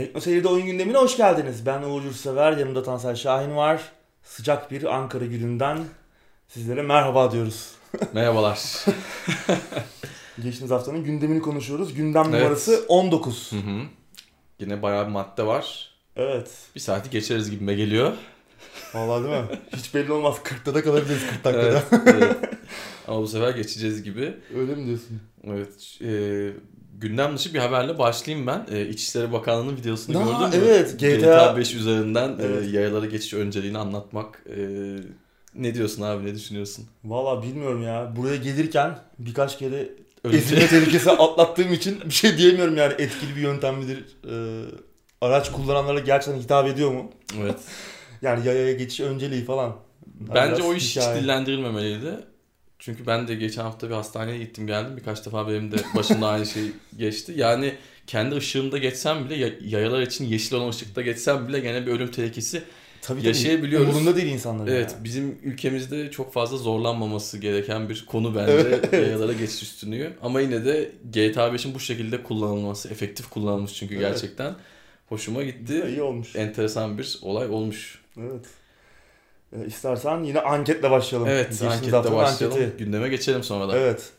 Tekno Seyir'de oyun gündemine hoş geldiniz. Ben Uğur Yurtsever, yanımda Tansel Şahin var. Sıcak bir Ankara gününden sizlere merhaba diyoruz. Merhabalar. Geçtiğimiz haftanın gündemini konuşuyoruz. Gündem Evet. numarası 19. Hı hı. Yine bayağı bir madde var. Evet. Bir saati geçeriz gibime geliyor. Vallahi değil mi? Hiç belli olmaz. 40'ta da kalabiliriz 40 dakikada. Evet, evet. Ama bu sefer geçeceğiz gibi. Öyle mi diyorsun? Evet. E, gündem dışı bir haberle başlayayım ben. E, İçişleri Bakanlığı'nın videosunu Aa, gördün mü? evet, GTA GTA 5 üzerinden Evet. e, yayalara geçiş önceliğini anlatmak. E, ne diyorsun abi ne düşünüyorsun? Vallahi bilmiyorum ya. Buraya gelirken birkaç kere ezilme tehlikesi atlattığım için bir şey diyemiyorum yani. Etkili bir yöntem midir? Ee, araç kullananlara gerçekten hitap ediyor mu? evet. Yani yayaya geçiş önceliği falan. Bence Biraz o iş hiç hikaye. dillendirilmemeliydi. Çünkü ben de geçen hafta bir hastaneye gittim geldim. Birkaç defa benim de başımda aynı şey geçti. Yani kendi ışığımda geçsem bile ya- yayalar için yeşil olan ışıkta geçsem bile gene bir ölüm tehlikesi. Tabii, tabii. yaşayabiliyoruz. Umurunda değil insanların. Evet yani. bizim ülkemizde çok fazla zorlanmaması gereken bir konu bence Evet. yayalara geçiş üstünlüğü. Ama yine de GTA 5'in bu şekilde kullanılması, efektif kullanılmış çünkü Evet. gerçekten hoşuma gitti. İyi olmuş. Enteresan bir olay olmuş. Evet. Ee, istersen yine anketle başlayalım. Evet Geçtiğimiz haftanın başlayalım. anketi. Gündeme geçelim sonra da. Evet.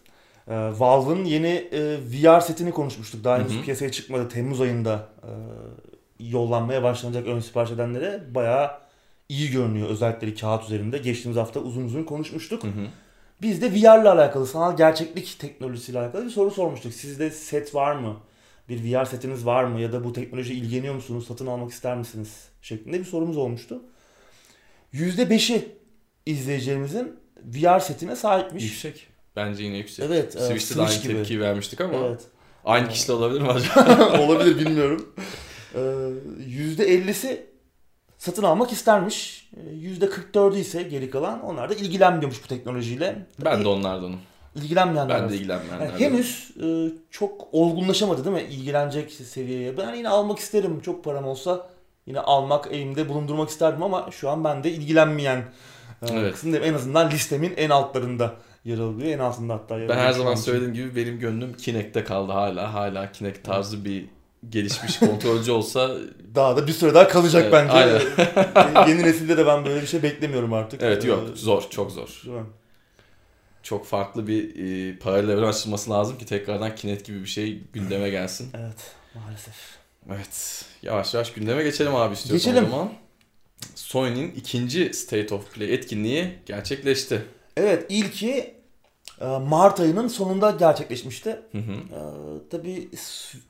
Ee, Valve'ın yeni e, VR setini konuşmuştuk. Daha henüz piyasaya çıkmadı. Temmuz ayında e, yollanmaya başlanacak ön sipariş edenlere bayağı iyi görünüyor özellikleri kağıt üzerinde. Geçtiğimiz hafta uzun uzun konuşmuştuk. Hı hı. Biz de VR ile alakalı, sanal gerçeklik teknolojisiyle alakalı bir soru sormuştuk. Sizde set var mı? Bir VR setiniz var mı? Ya da bu teknolojiye ilgileniyor musunuz? Satın almak ister misiniz? Şeklinde bir sorumuz olmuştu. %5'i izleyicilerimizin VR setine sahipmiş. Yüksek. Bence yine yüksek. Evet, e, Switch'te de aynı gibi. tepkiyi vermiştik ama Evet. aynı kişi de olabilir mi acaba? Olabilir bilmiyorum. Ee, %50'si satın almak istermiş. Ee, %44'ü ise geri kalan onlar da ilgilenmiyormuş bu teknolojiyle. ben de onlardanım. İlgilenmeyenler Ben de Yani ilgilenmeyenlerden. henüz e, çok olgunlaşamadı değil mi? İlgilenecek seviyeye. Ben yine almak isterim. Çok param olsa yine almak, elimde bulundurmak isterdim ama şu an ben de ilgilenmeyen e, Evet. kısımdayım. En azından listemin en altlarında yer alıyor. En altında hatta yer Ben her zaman için. söylediğim gibi benim gönlüm Kinect'te kaldı hala. Hala Kinect tarzı bir gelişmiş kontrolcü olsa Daha da bir süre daha kalacak Evet, bence. aynen. Yeni nesilde de ben böyle bir şey beklemiyorum artık. evet yok Ee, zor çok zor. Çok farklı bir e, paralel evren açılması lazım ki tekrardan Kinect gibi bir şey gündeme gelsin. Evet maalesef. Evet yavaş yavaş gündeme geçelim abi istiyorsan Geçelim. o zaman. Sony'nin ikinci State of Play etkinliği gerçekleşti. Evet ilki e, Mart ayının sonunda gerçekleşmişti. Hı hı. Ee, tabii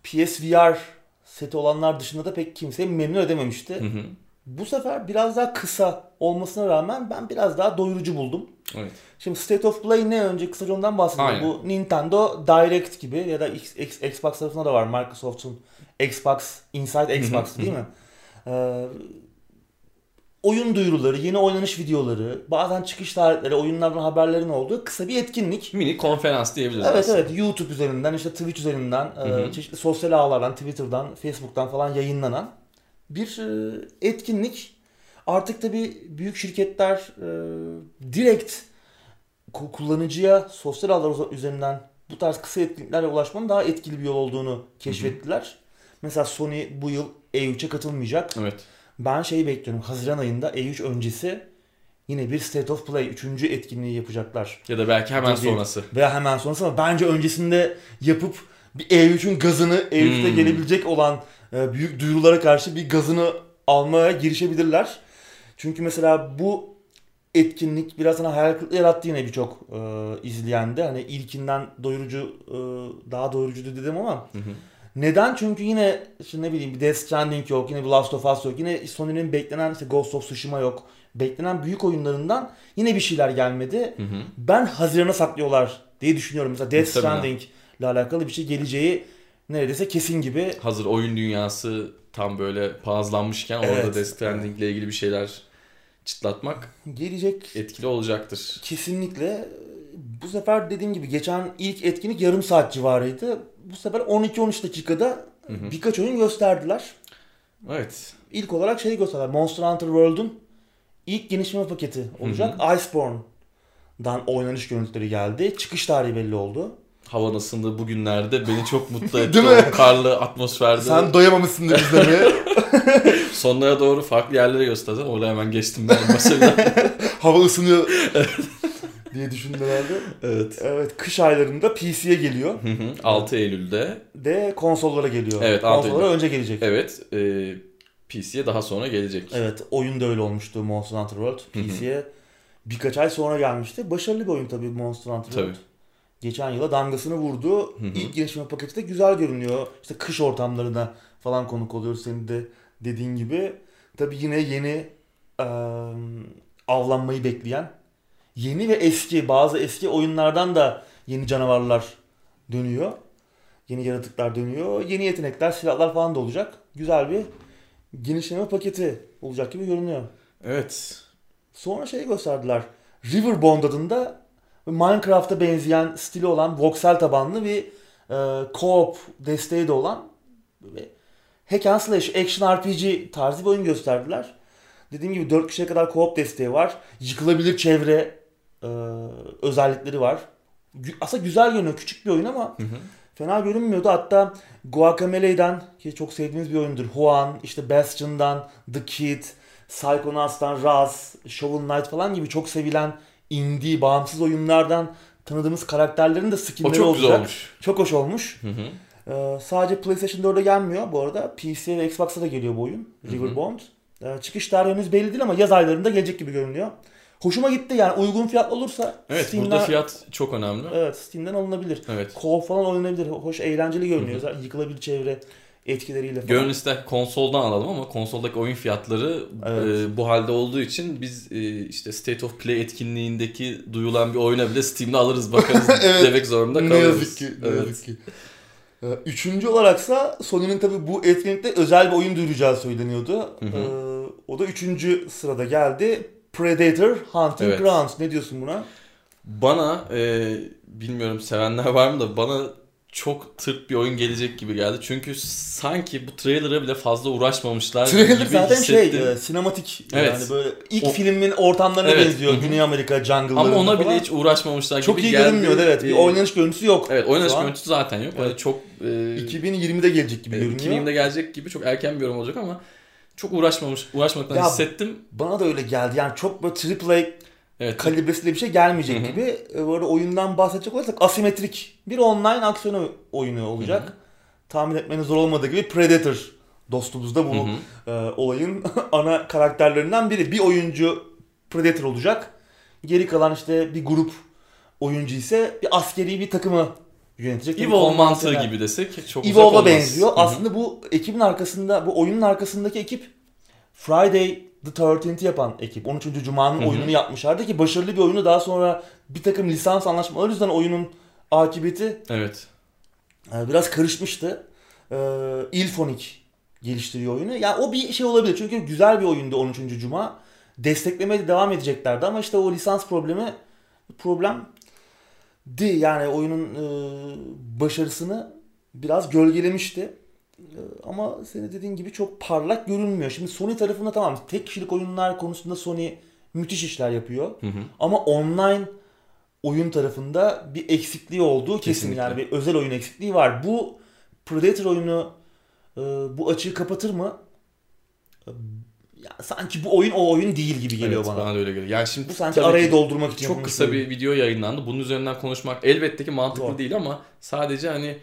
PSVR seti olanlar dışında da pek kimseyi memnun edememişti. Hı hı. Bu sefer biraz daha kısa olmasına rağmen ben biraz daha doyurucu buldum. Evet. Şimdi State of Play ne önce kısaca ondan. Aynen. Bu Nintendo Direct gibi ya da X- X- Xbox tarafında da var Microsoft'un Xbox Inside Xbox değil mi? Ee, oyun duyuruları, yeni oynanış videoları, bazen çıkış tarihleri, oyunlardan haberlerin olduğu kısa bir etkinlik. Mini konferans diyebiliriz Evet aslında. evet YouTube üzerinden işte Twitch üzerinden e, Hı hı. çeşitli sosyal ağlardan Twitter'dan Facebook'tan falan yayınlanan bir e, etkinlik. Artık tabi büyük şirketler e, direkt ku- kullanıcıya sosyal ağlar üzerinden bu tarz kısa etkinliklerle ulaşmanın daha etkili bir yol olduğunu keşfettiler. Mesela Sony bu yıl E3'e katılmayacak. Evet. Ben şeyi bekliyorum. Haziran ayında E3 öncesi yine bir State of Play 3. etkinliği yapacaklar. Ya da belki hemen Tabii. sonrası. Veya hemen sonrası ama bence öncesinde yapıp bir E3'ün gazını, E3'te Hmm. gelebilecek olan büyük duyurulara karşı bir gazını almaya girişebilirler. Çünkü mesela bu etkinlik biraz sana hayal kırıklığı yarattı yine birçok e, izleyende. Hani ilkinden doyurucu, e, daha doyurucu dedim ama Hı hı. neden? Çünkü yine işte ne bileyim bir Death Stranding yok, yine bir Last of Us yok, yine Sony'nin beklenen işte Ghost of Tsushima yok. Beklenen büyük oyunlarından yine bir şeyler gelmedi. Hı hı. Ben Haziran'a saklıyorlar diye düşünüyorum. Mesela Death. Stranding ile alakalı bir şey geleceği neredeyse kesin gibi. Hazır oyun dünyası tam böyle palazlanmışken Evet. orada Death Stranding ile ilgili bir şeyler çıtlatmak Gelecek etkili olacaktır. kesinlikle. Bu sefer dediğim gibi geçen ilk etkinlik yarım saat civarıydı. Bu sefer 12-13 dakikada Hı hı. birkaç oyun gösterdiler. Evet. İlk olarak şeyi gösterdiler. Monster Hunter World'un ilk genişleme paketi olacak. Iceborne'dan oynanış görüntüleri geldi. Çıkış tarihi belli oldu. Havanın ısındığı bu günlerde beni çok mutlu etti. Değil mi? O karlı atmosferde. Sen doyamamışsındır izlemeye. Sonlara doğru farklı yerlere gösterdim. Orada hemen geçtim ben mesela. Hava ısınıyor diye düşündüm herhalde. evet. Evet kış aylarında PC'ye geliyor. Hı hı. 6 Eylül'de. De konsollara geliyor. Evet, altı Konsollara önce gelecek. Evet. E, PC'ye daha sonra gelecek. Evet oyun da öyle olmuştu Monster Hunter World. PC'ye birkaç ay sonra gelmişti. Başarılı bir oyun tabii Monster Hunter World. Tabii. Geçen yıla damgasını vurdu. Hı hı. İlk gelişme paketi de güzel görünüyor. İşte kış ortamlarına falan konuk oluyoruz senin de dediğin gibi. Tabii yine yeni eee, avlanmayı bekleyen yeni ve eski bazı eski oyunlardan da yeni canavarlar dönüyor. Yeni yaratıklar dönüyor. Yeni yetenekler, silahlar falan da olacak. Güzel bir genişleme paketi olacak gibi görünüyor. Evet. Sonra şey gösterdiler. Riverbond adında Minecraft'a benzeyen stili olan voxel tabanlı bir e, co-op desteği de olan ve hack and slash action RPG tarzı bir oyun gösterdiler. Dediğim gibi 4 kişiye kadar co-op desteği var. Yıkılabilir çevre e, özellikleri var. Aslında güzel görünüyor. Küçük bir oyun ama Hı hı. fena görünmüyordu. Hatta Guacamelei'den ki çok sevdiğimiz bir oyundur. Juan, işte Bastion'dan The Kid, Psychonauts'tan Raz, Shovel Knight falan gibi çok sevilen indie, bağımsız oyunlardan tanıdığımız karakterlerin de O skinleri çok olacak. güzel olmuş. Çok hoş olmuş. Hı hı. Ee, sadece PlayStation 4'e gelmiyor bu arada. PC ve Xbox'a da geliyor bu oyun. Riverbond. Ee, çıkış tarihi henüz belli değil ama yaz aylarında gelecek gibi görünüyor. Hoşuma gitti yani uygun fiyatlı olursa Evet Steam'den, burada fiyat çok önemli. Evet Steam'den alınabilir. Evet. Co-op falan oynanabilir. Hoş eğlenceli görünüyor. Hı hı. Yıkılabilir çevre etkileriyle falan. Gönül ister konsoldan alalım ama konsoldaki oyun fiyatları Evet. e, bu halde olduğu için biz e, işte State of Play etkinliğindeki duyulan bir oyuna bile Steam'de alırız bakarız Evet. demek zorunda ne kalıyoruz. yazık ki. Ne evet. yazık ki. Ee, Üçüncü olaraksa Sony'nin tabi bu etkinlikte özel bir oyun duyuracağı söyleniyordu. Hı hı. Ee, o da üçüncü sırada geldi. Predator Hunting Evet. Grounds. Ne diyorsun buna? Bana e, bilmiyorum sevenler var mı da bana çok tırt bir oyun gelecek gibi geldi. Çünkü sanki bu trailer'a bile fazla uğraşmamışlar Trailer gibi zaten hissettim. şey, e, sinematik. Evet. Yani böyle ilk O- filmin ortamlarına Evet. benziyor. Güney Amerika jungle'larında Ama ona falan. bile hiç uğraşmamışlar çok gibi iyi geldi. görünmüyor evet. Bir oynanış görüntüsü yok. Evet oynanış görüntüsü zaten yok. Evet. çok e, 2020'de gelecek gibi görünüyor. 2000'de gelecek gibi çok erken bir yorum olacak ama çok uğraşmamış, uğraşmaktan Ya, hissettim. Bana da öyle geldi. Yani çok böyle AAA Evet. kalibresiyle bir şey gelmeyecek Hı hı. gibi. E, arada oyundan bahsedecek olursak asimetrik bir online aksiyon oyunu olacak. Hı hı. Tahmin etmeniz zor olmadığı gibi Predator dostumuz da bu e, olayın ana karakterlerinden biri. Bir oyuncu Predator olacak. Geri kalan işte bir grup oyuncu ise bir askeri bir takımı yönetecek. Evolve mantığı gibi desek çok Evolve'a olmaz. benziyor. Hı hı. Aslında bu ekibin arkasında, bu oyunun arkasındaki ekip Friday the 13th yapan ekip. 13. Cuma'nın Hı hı. oyununu yapmışlardı ki başarılı bir oyunu daha sonra bir takım lisans anlaşmaları yüzünden oyunun akıbeti Evet. e, biraz karışmıştı. E, Ilphonic geliştiriyor oyunu. Yani o bir şey olabilir çünkü güzel bir oyundu 13. Cuma. Desteklemeye de devam edeceklerdi ama işte o lisans problemi problem di yani oyunun e, başarısını biraz gölgelemişti. E, ama senin dediğin gibi çok parlak görünmüyor. Şimdi Sony tarafında tamam tek kişilik oyunlar konusunda Sony müthiş işler yapıyor. Hı hı. Ama online oyun tarafında bir eksikliği olduğu kesin. Kesinlikle. Yani bir özel oyun eksikliği var. Bu Predator oyunu e, bu açığı kapatır mı? Ya sanki bu oyun o oyun değil gibi geliyor evet, bana. da öyle geliyor. Yani şimdi Bu sanki arayı doldurmak için çok kısa bir video yayınlandı. Bunun üzerinden konuşmak elbette ki mantıklı Zor. değil ama sadece hani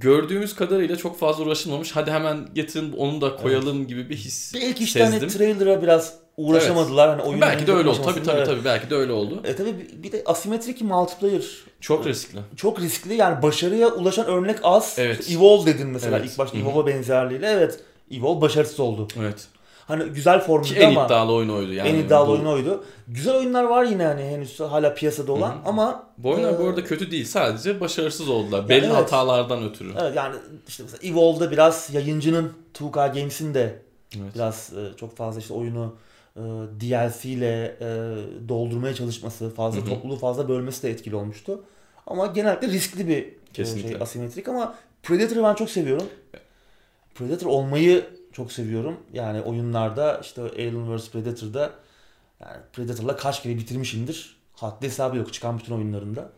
gördüğümüz kadarıyla çok fazla uğraşılmamış. Hadi hemen getirin onu da koyalım gibi bir his Belki işte hani sezdim. trailer'a biraz uğraşamadılar. Hani oyun belki de öyle oldu. Tabii tabii Evet. tabii belki de öyle oldu. E tabii bir- de asimetrik multiplayer Çok riskli. çok riskli. Yani başarıya ulaşan örnek az. Evet. İşte Evolve dedin mesela Evet. ilk başta. Evolve'a benzerliğiyle. Evet. Evolve başarısız oldu. Evet. Hani güzel formülde en ama iddialı oyun oydu yani. en iddialı bu, oyun oydu. Güzel oyunlar var yine hani henüz hala piyasada olan Hı hı. ama Bu oyunlar bu e, arada kötü değil. Sadece başarısız oldular. Belli evet. hatalardan ötürü. Evet yani işte mesela Evolve'da biraz yayıncının 2K Games'in de Evet. biraz e, çok fazla işte oyunu e, DLC ile e, doldurmaya çalışması, fazla Hı hı. topluluğu fazla bölmesi de etkili olmuştu. Ama genellikle riskli bir e, Kesinlikle. şey asimetrik ama Predator'ı ben çok seviyorum. Predator olmayı çok seviyorum. Yani oyunlarda işte Alien vs Predator'da yani Predator'la kaç kere bitirmişimdir. Haddi hesabı yok çıkan bütün oyunlarında.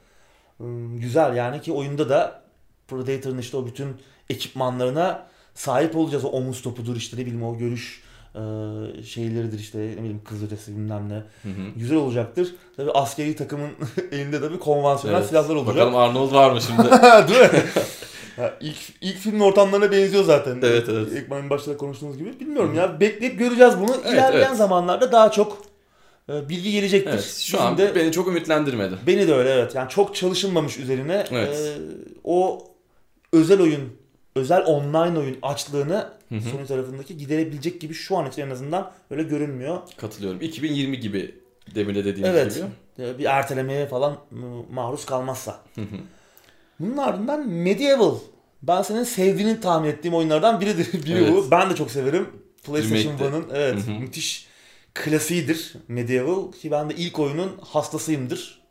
Hmm, Güzel yani ki oyunda da Predator'ın işte o bütün ekipmanlarına sahip olacağız. O omuz topudur işte ne bileyim o görüş e, şeyleridir işte ne bileyim kız ötesi bilmem ne. Hı hı. Güzel olacaktır. Tabii askeri takımın elinde tabii konvansiyonel Evet. silahlar olacak. Bakalım Arnold var mı şimdi? Değil mi? Ya ilk, ilk filmin ortamlarına benziyor zaten. Evet, evet. İlk başta konuştuğumuz gibi. Bilmiyorum ya bekleyip göreceğiz bunu. Evet, İlerleyen evet. zamanlarda daha çok e, bilgi gelecektir. evet, şu Bizim an de- beni çok ümitlendirmedi. Beni de öyle evet. Yani çok çalışılmamış üzerine Evet. e, o özel oyun, özel online oyun açlığını Hı hı. Sony tarafındaki giderebilecek gibi şu an için en azından öyle görünmüyor. Katılıyorum. 2020 gibi demin de dediğimiz Evet. gibi. E, Bir ertelemeye falan maruz kalmazsa. Hı hı. Bunun ardından Medieval. Ben senin sevdiğini tahmin ettiğim oyunlardan biridir. Biri Evet. bu. Ben de çok severim. PlayStation Remake'ti. 1'ın evet Hı hı. müthiş klasiğidir Medieval ki ben de ilk oyunun hastasıyımdır.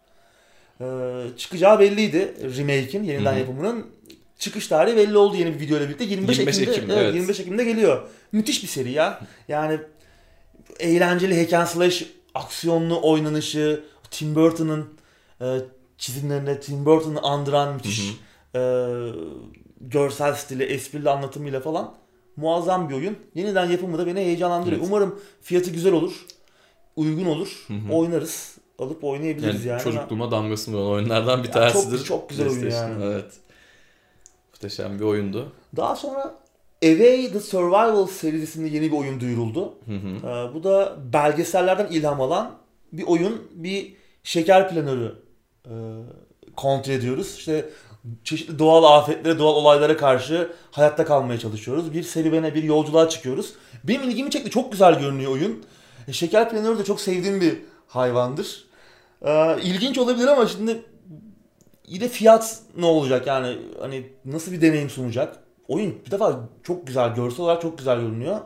Ee, çıkacağı belliydi remake'in yeniden Hı hı. yapımının. Çıkış tarihi belli oldu yeni bir video ile birlikte. 25, 25 Ekim'de, Ekim, evet, evet. 25 Ekim'de geliyor. Müthiş bir seri ya. Yani eğlenceli hack and slash aksiyonlu oynanışı, Tim Burton'ın e, çizimlerinde Tim Burton'ı andıran müthiş Hı e, görsel stili, esprili anlatımıyla falan muazzam bir oyun. Yeniden yapımı da beni heyecanlandırıyor. Evet. Umarım fiyatı güzel olur, uygun olur, Hı hı. oynarız, alıp oynayabiliriz Yani, yani. çocukluğuma damgası vuran oyunlardan bir Ya tanesidir. çok- çok güzel oyun yani. Evet. Muhteşem bir oyundu. Daha sonra Away the Survival serisinde yeni bir oyun duyuruldu. Hı hı. Ee, bu da belgesellerden ilham alan bir oyun, bir şeker planörü e, kontrol ediyoruz. İşte çeşitli doğal afetlere, doğal olaylara karşı hayatta kalmaya çalışıyoruz. Bir serüvene, bir yolculuğa çıkıyoruz. Benim ilgimi çekti. Çok güzel görünüyor oyun. E, şeker planörü de çok sevdiğim bir hayvandır. Ee, ilginç olabilir ama şimdi yine fiyat ne olacak yani hani nasıl bir deneyim sunacak? Oyun bir defa çok güzel, görsel olarak çok güzel görünüyor.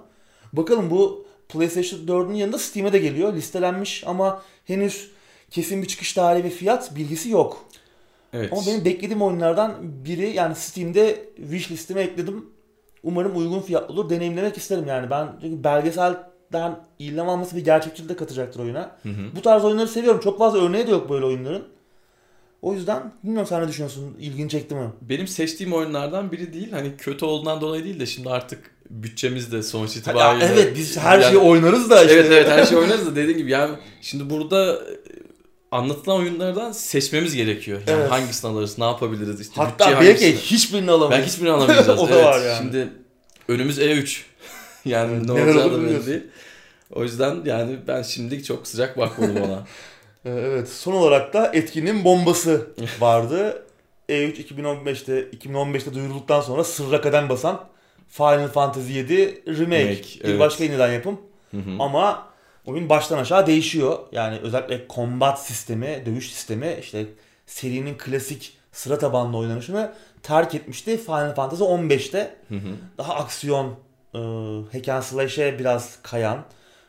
Bakalım bu PlayStation 4'ün yanında Steam'e de geliyor. Listelenmiş ama henüz kesin bir çıkış tarihi ve fiyat bilgisi yok. Evet. Ama benim beklediğim oyunlardan biri yani Steam'de wish listeme ekledim. Umarım uygun fiyatlı olur. Deneyimlemek isterim yani. Ben çünkü belgeselden ilham alması bir gerçekçilik de katacaktır oyuna. Hı hı. Bu tarz oyunları seviyorum. Çok fazla örneği de yok böyle oyunların. O yüzden bilmiyorum sen ne düşünüyorsun? İlgini çekti mi? Benim seçtiğim oyunlardan biri değil. Hani kötü olduğundan dolayı değil de şimdi artık bütçemiz de sonuç itibariyle. evet biz her Yani- şeyi oynarız da işte. Evet evet her şey oynarız da dediğim gibi yani şimdi burada e, anlatılan oyunlardan seçmemiz gerekiyor. Yani Evet. hangisini alırız, ne yapabiliriz işte Hatta belki hiçbirini alamayız. Belki hiçbirini alamayacağız. O da evet. var yani. Şimdi önümüz E3. yani ne olacağı da belli değil. O yüzden yani ben şimdilik çok sıcak bakmadım ona. Ee, Evet. Son olarak da etkinin bombası vardı. E E3 2015'te 2015'te duyurulduktan sonra sırra kadem basan Final Fantasy 7 remake. Remake, bir evet. başka yeniden yapım. Hı hı. Ama oyun baştan aşağı değişiyor. Yani özellikle combat sistemi, dövüş sistemi işte serinin klasik sıra tabanlı oynanışını terk etmişti Final Fantasy 15'te. Hı hı. Daha aksiyon, e, hack and slash'e biraz kayan.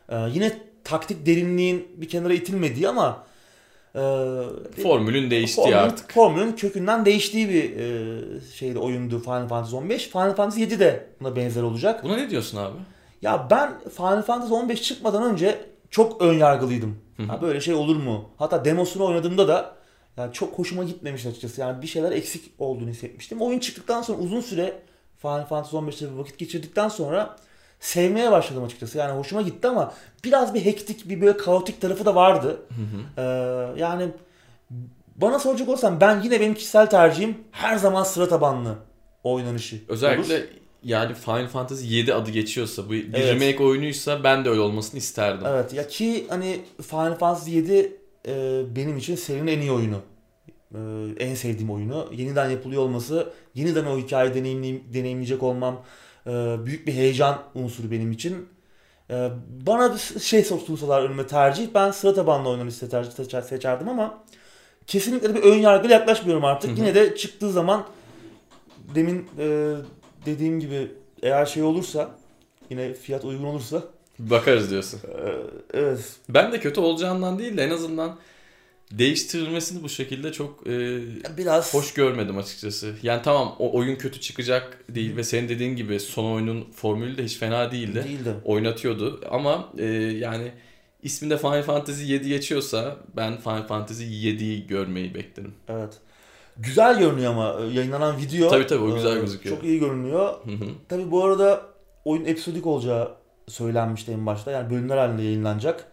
e, yine taktik derinliğin bir kenara itilmediği ama e, Formülün değişti formülün- artık. Formülün kökünden değiştiği bir e, şeydi oyundu Final Fantasy 15. Final Fantasy 7 de buna benzer olacak. Buna ne diyorsun abi? Ya ben Final Fantasy 15 çıkmadan önce çok ön yargılıydım. Hı hı. Ha böyle şey olur mu? Hatta demosunu oynadığımda da yani çok hoşuma gitmemiş açıkçası. Yani bir şeyler eksik olduğunu hissetmiştim. Oyun çıktıktan sonra uzun süre Final Fantasy 15'te bir vakit geçirdikten sonra sevmeye başladım açıkçası. Yani hoşuma gitti ama biraz bir hektik, bir böyle kaotik tarafı da vardı. Hı hı. Ee, yani bana soracak olsam ben yine benim kişisel tercihim her zaman sıra tabanlı oynanışı. Özellikle olur. yani Final Fantasy 7 adı geçiyorsa bu bir Evet. remake oyunuysa ben de öyle olmasını isterdim. Evet ya ki hani Final Fantasy 7 e, benim için serinin en iyi oyunu. E, en sevdiğim oyunu. Yeniden yapılıyor olması, yeniden o hikayeyi deneyimleyecek olmam büyük bir heyecan unsuru benim için. E, bana şey sunsalar önüme tercih, ben sıra tabanlı seçer, seçer, seçerdim ama kesinlikle de bir ön yargıyla yaklaşmıyorum artık. Hı hı. Yine de çıktığı zaman demin e, dediğim gibi eğer şey olursa yine fiyat uygun olursa Bakarız diyorsun. ee, Evet. Ben de kötü olacağından değil de en azından değiştirilmesini bu şekilde çok e, Biraz hoş görmedim açıkçası. Yani tamam o oyun kötü çıkacak değil ve senin dediğin gibi son oyunun formülü de hiç fena değildi. değildi. Oynatıyordu ama e, yani isminde Final Fantasy 7 geçiyorsa ben Final Fantasy 7'yi görmeyi beklerim. Evet. Güzel görünüyor ama e, yayınlanan video. Tabii tabii, o güzel e, gözüküyor. Çok iyi görünüyor. Hı hı. Tabii bu arada oyun episodik olacağı söylenmişti en başta. Yani bölümler halinde yayınlanacak.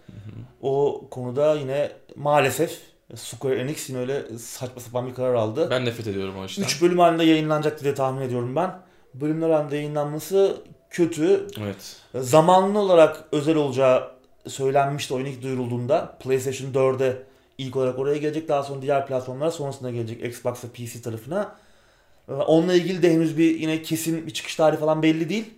O konuda yine maalesef Square Enix yine öyle saçma sapan bir karar aldı. Ben nefret ediyorum o işten. 3 bölüm halinde yayınlanacak diye tahmin ediyorum ben. Bölümler halinde yayınlanması kötü. Evet. Zamanlı olarak özel olacağı söylenmişti oyun ilk duyurulduğunda. PlayStation 4'e ilk olarak oraya gelecek. Daha sonra diğer platformlara sonrasında gelecek Xbox ve PC tarafına. Ee, Onunla ilgili de henüz bir yine kesin bir çıkış tarihi falan belli değil.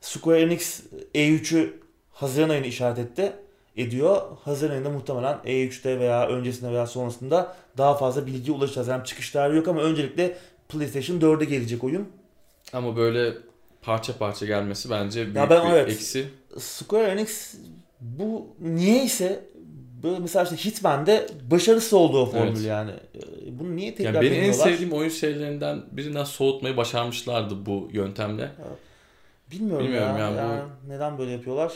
Square Enix E3'ü Haziran ayını işaret etti. Ediyor. Haziran ayında muhtemelen E3'te veya öncesinde veya sonrasında daha fazla bilgiye ulaşacağız. Yani çıkış tarihi yok ama öncelikle PlayStation 4'e gelecek oyun. Ama böyle parça parça gelmesi bence büyük ben- bir evet. eksi. Square Enix bu niyeyse böyle mesela işte Hitman'de başarısız oldu o formül Evet. yani. Ee, Bunu niye tekrar Yani benim en sevdiğim oyun serilerinden birinden soğutmayı başarmışlardı bu yöntemle. Bilmiyorum, Bilmiyorum ya. yani bu- yani neden böyle yapıyorlar?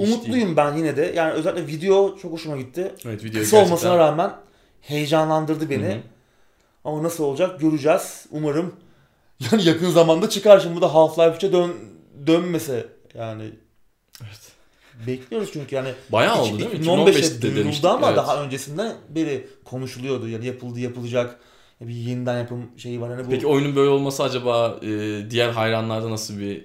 Umutluyum ben yine de. Yani özellikle video çok hoşuma gitti. Evet video Kısa olmasına rağmen heyecanlandırdı beni. Hı hı. Ama nasıl olacak göreceğiz. Umarım yani yakın zamanda çıkar. Şimdi bu da Half-Life 3'e dön, dönmese yani. Evet. Bekliyoruz çünkü yani Bayağı İki- oldu değil mi? 2015'e 2015'te duyuruldu demiştik. ama evet. daha öncesinden beri konuşuluyordu. Yani yapıldı yapılacak. Bir yeniden yapım şeyi var. Hani bu Peki oyunun böyle olması acaba e, diğer hayranlarda nasıl bir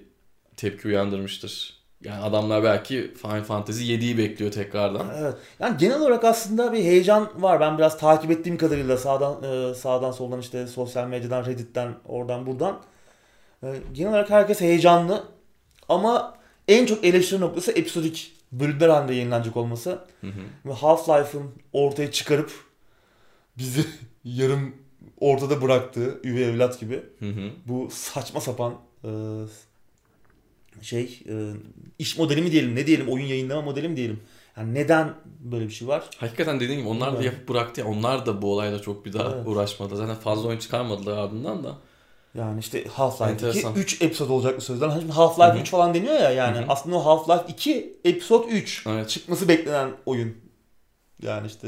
tepki uyandırmıştır? Yani adamlar belki Final Fantasy 7'yi bekliyor tekrardan. Evet. Yani genel olarak aslında bir heyecan var. Ben biraz takip ettiğim kadarıyla sağdan e, sağdan soldan işte sosyal medyadan, Reddit'ten, oradan buradan. E, Genel olarak herkes heyecanlı. Ama en çok eleştiri noktası episodik bölümler halinde yayınlanacak olması. Hı hı. Ve Half-Life'ın ortaya çıkarıp bizi yarım ortada bıraktığı üvey evlat gibi Hı hı. bu saçma sapan e, şey e, iş modeli mi diyelim ne diyelim oyun yayınlama modeli mi diyelim. Yani neden böyle bir şey var? Hakikaten dediğim gibi onlar da yapıp bıraktı ya. Onlar da bu olayla çok bir daha Evet. uğraşmadı. Zaten fazla oyun çıkarmadılar ardından da. Yani işte Half-Life 2 Enteresan. 3 episod olacak sözden. Hani şimdi Half-Life Hı hı. 3 falan deniyor ya yani. Hı hı. Aslında o Half-Life 2 episod 3 Evet. çıkması beklenen oyun. Yani işte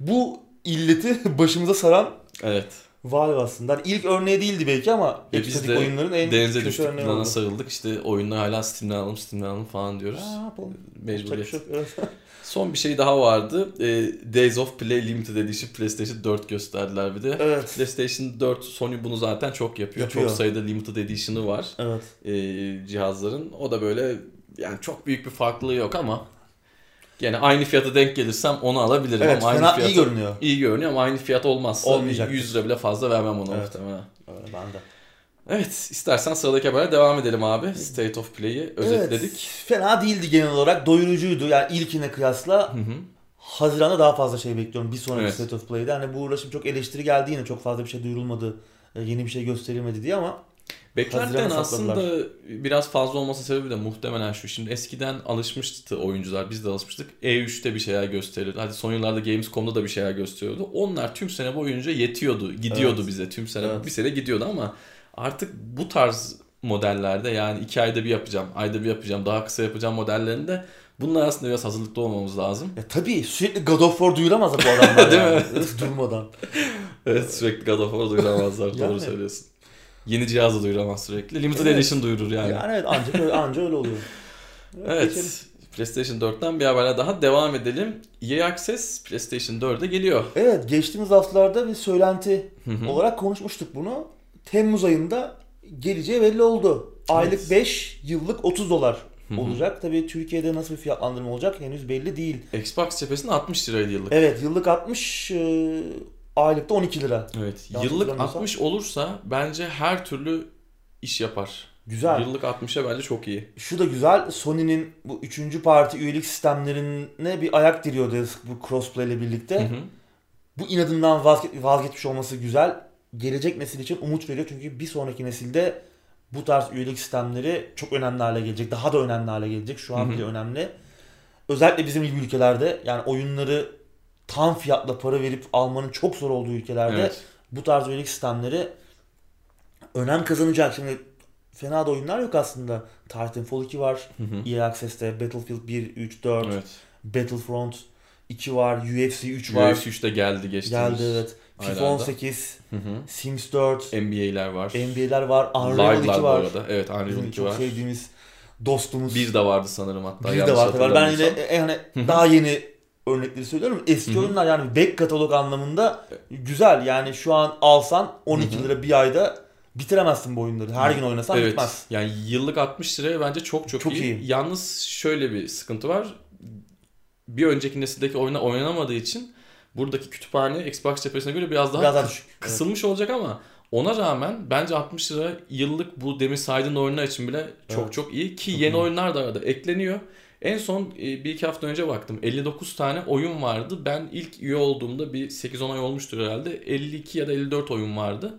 bu illeti başımıza saran Evet. Valve aslında. Hani ilk örneği değildi belki ama Ve biz de oyunların en Denize düştük örneği oldu. sarıldık. İşte oyunları hala Steam'den alalım Steam'den alalım falan diyoruz. Aa, yapalım? Mecburiyet. Şey. Son bir şey daha vardı. Ee, Days of Play Limited Edition PlayStation 4 gösterdiler bir de. evet. PlayStation 4 Sony bunu zaten çok yapıyor. Yapıyor. Çok sayıda limited edition'ı var Evet. ee, cihazların. O da böyle yani çok büyük bir farklılığı yok ama yani aynı fiyata denk gelirsem onu alabilirim Evet, ama aynı fena fiyata iyi görünüyor. iyi görünüyor ama aynı fiyat olmazsa Olmayacaktır. 100 lira bile fazla vermem ona Evet. muhtemelen. Evet, ben de. Evet istersen sıradaki habere devam edelim abi. State of Play'i özetledik. Evet, fena değildi genel olarak. Doyurucuydu. Yani ilkine kıyasla Hı hı. Haziran'da daha fazla şey bekliyorum. Bir sonraki Evet. State of Play'de. Hani bu uğraşım çok eleştiri geldi yine. Çok fazla bir şey duyurulmadı. e, Yeni bir şey gösterilmedi diye ama Haziran'a aslında biraz fazla olması sebebi de muhtemelen şu. Şimdi eskiden alışmıştı oyuncular, biz de alışmıştık. E3'te bir şeyler gösterirdi. Hadi son yıllarda Gamescom'da da bir şeyler gösteriyordu. Onlar tüm sene boyunca yetiyordu, gidiyordu Evet. bize. Tüm sene, Evet. bir sene gidiyordu ama artık bu tarz modellerde yani iki ayda bir yapacağım, ayda bir yapacağım, daha kısa yapacağım modellerinde bunlar aslında biraz hazırlıklı olmamız lazım. ya tabii sürekli God of War duyuramaz bu adamlar Değil yani. Durmadan. Evet sürekli God of War duyuramazlar, doğru Yani. söylüyorsun. Yeni cihaz da duyuramaz sürekli. Limited Evet. Edition duyurur yani. Yani, evet ancak öyle, anca öyle oluyor. Evet. geçelim. PlayStation 4'ten bir haberle daha devam edelim. EA Access PlayStation 4'e geliyor. Evet geçtiğimiz haftalarda bir söylenti olarak konuşmuştuk bunu. Temmuz ayında geleceği belli oldu. Aylık Evet. 5, yıllık 30 dolar olacak. Tabii Türkiye'de nasıl bir fiyatlandırma olacak henüz belli değil. Xbox cephesinde 60 liraydı yıllık. Evet yıllık 60, e, aylıkta 12 lira. Evet. Yanlış Yıllık hatırlamıyorsam. 60 olursa bence her türlü iş yapar. Güzel. Yıllık 60'a bence çok iyi. Şu da güzel. Sony'nin bu üçüncü parti üyelik sistemlerine bir ayak diriyordu bu crossplay ile birlikte. Hı hı. Bu inadından vazge- vazgeçmiş olması güzel. Gelecek nesil için umut veriyor çünkü bir sonraki nesilde bu tarz üyelik sistemleri çok önemli hale gelecek. Daha da önemli hale gelecek. Şu an Hı hı. bile önemli. Özellikle bizim gibi ülkelerde yani oyunları tam fiyatla para verip almanın çok zor olduğu ülkelerde Evet. bu tarz üyelik sistemleri önem kazanacak. Şimdi fena da oyunlar yok aslında. Titanfall 2 var. Hı hı. EA Access'te Battlefield 1, 3, 4, Evet. Battlefront 2 var, UFC 3 var. UFC 3'te geldi geçtiğimiz. Geldi evet. FIFA aylarda. 18, Hı hı. Sims 4, NBA'ler var. NBA'ler var, Unreal 2 Live'lar bu var. arada. Evet Unreal Bizim 2 çok var. sevdiğimiz dostumuz. Bir de vardı sanırım hatta. Bir de yanlış var tabii. Ben yine e, hı. daha yeni örnekleri söylüyorum. Eski Hı hı. oyunlar yani back katalog anlamında güzel. Yani şu an alsan 12 Hı hı. lira bir ayda bitiremezsin bu oyunları. Her gün oynasan Evet. bitmez. Yani yıllık 60 liraya bence çok çok, Çok iyi. iyi. Yalnız şöyle bir sıkıntı var. Bir önceki nesildeki oyuna oynanamadığı için buradaki kütüphane Xbox cephesine göre biraz daha Biraz daha düşük. Evet. kısılmış olacak ama ona rağmen bence 60 lira yıllık bu demin saydığın oyunlar için bile çok Evet. çok iyi ki yeni oyunlar da arada ekleniyor. En son e, bir iki hafta önce baktım 59 tane oyun vardı. Ben ilk üye olduğumda bir 8-10 ay olmuştur herhalde 52 ya da 54 oyun vardı.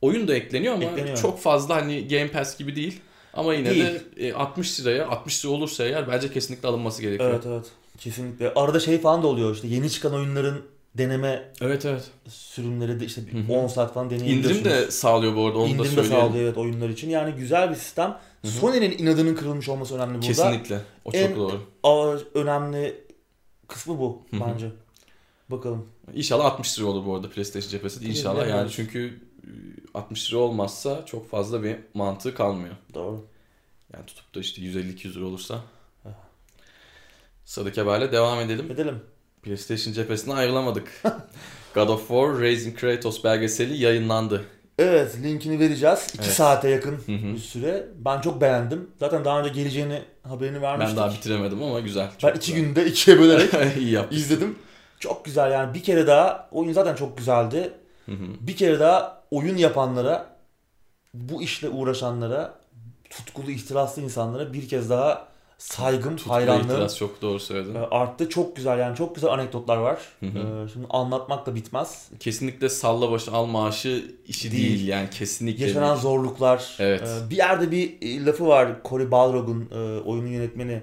Oyun da ekleniyor ama Ekleniyor. çok fazla hani Game Pass gibi değil. Ama yine Değil. de e, 60 liraya 60 lira olursa eğer bence kesinlikle alınması gerekiyor. Evet evet. Kesinlikle. Arada şey falan da oluyor işte yeni çıkan oyunların deneme Evet evet. sürümleri de işte bir Hı hı. 10 saat falan deneyebiliyorsunuz. İndirim de sağlıyor bu arada onu da İndirim de söyleyelim. sağlıyor evet oyunlar için. Yani güzel bir sistem. Sony'nin inadının kırılmış olması önemli burada. Kesinlikle. O çok En- doğru. Ağır, önemli kısmı bu bence. Bakalım. İnşallah 60 lira olur bu arada PlayStation cephesi. İnşallah yani çünkü e, 60 lira olmazsa çok fazla bir mantığı kalmıyor. Doğru. Yani tutup da işte 150-200 lira olursa. Sıradaki haberle devam edelim. Edelim. PlayStation cephesine ayrılamadık. God of War Raising Kratos belgeseli yayınlandı. Evet linkini vereceğiz. 2 Evet. saate yakın Hı hı. bir süre. Ben çok beğendim. Zaten daha önce geleceğini haberini vermiştik. Ben daha bitiremedim ama güzel. Ben Çok iki güzel. günde ikiye bölerek izledim. Çok güzel yani bir kere daha oyun zaten çok güzeldi. Hı hı. Bir kere daha oyun yapanlara, bu işle uğraşanlara, tutkulu ihtiraslı insanlara bir kez daha saygım, Tutku hayranlığım çok doğru söyledin. e, arttı. Çok güzel yani çok güzel anekdotlar var. Hı hı. E, Şimdi anlatmak da bitmez. Kesinlikle salla başı al maaşı işi Değil. değil, yani kesinlikle Yaşanan değil. zorluklar. Evet. e, Bir yerde bir lafı var Cory Balrog'un oyunun yönetmeni.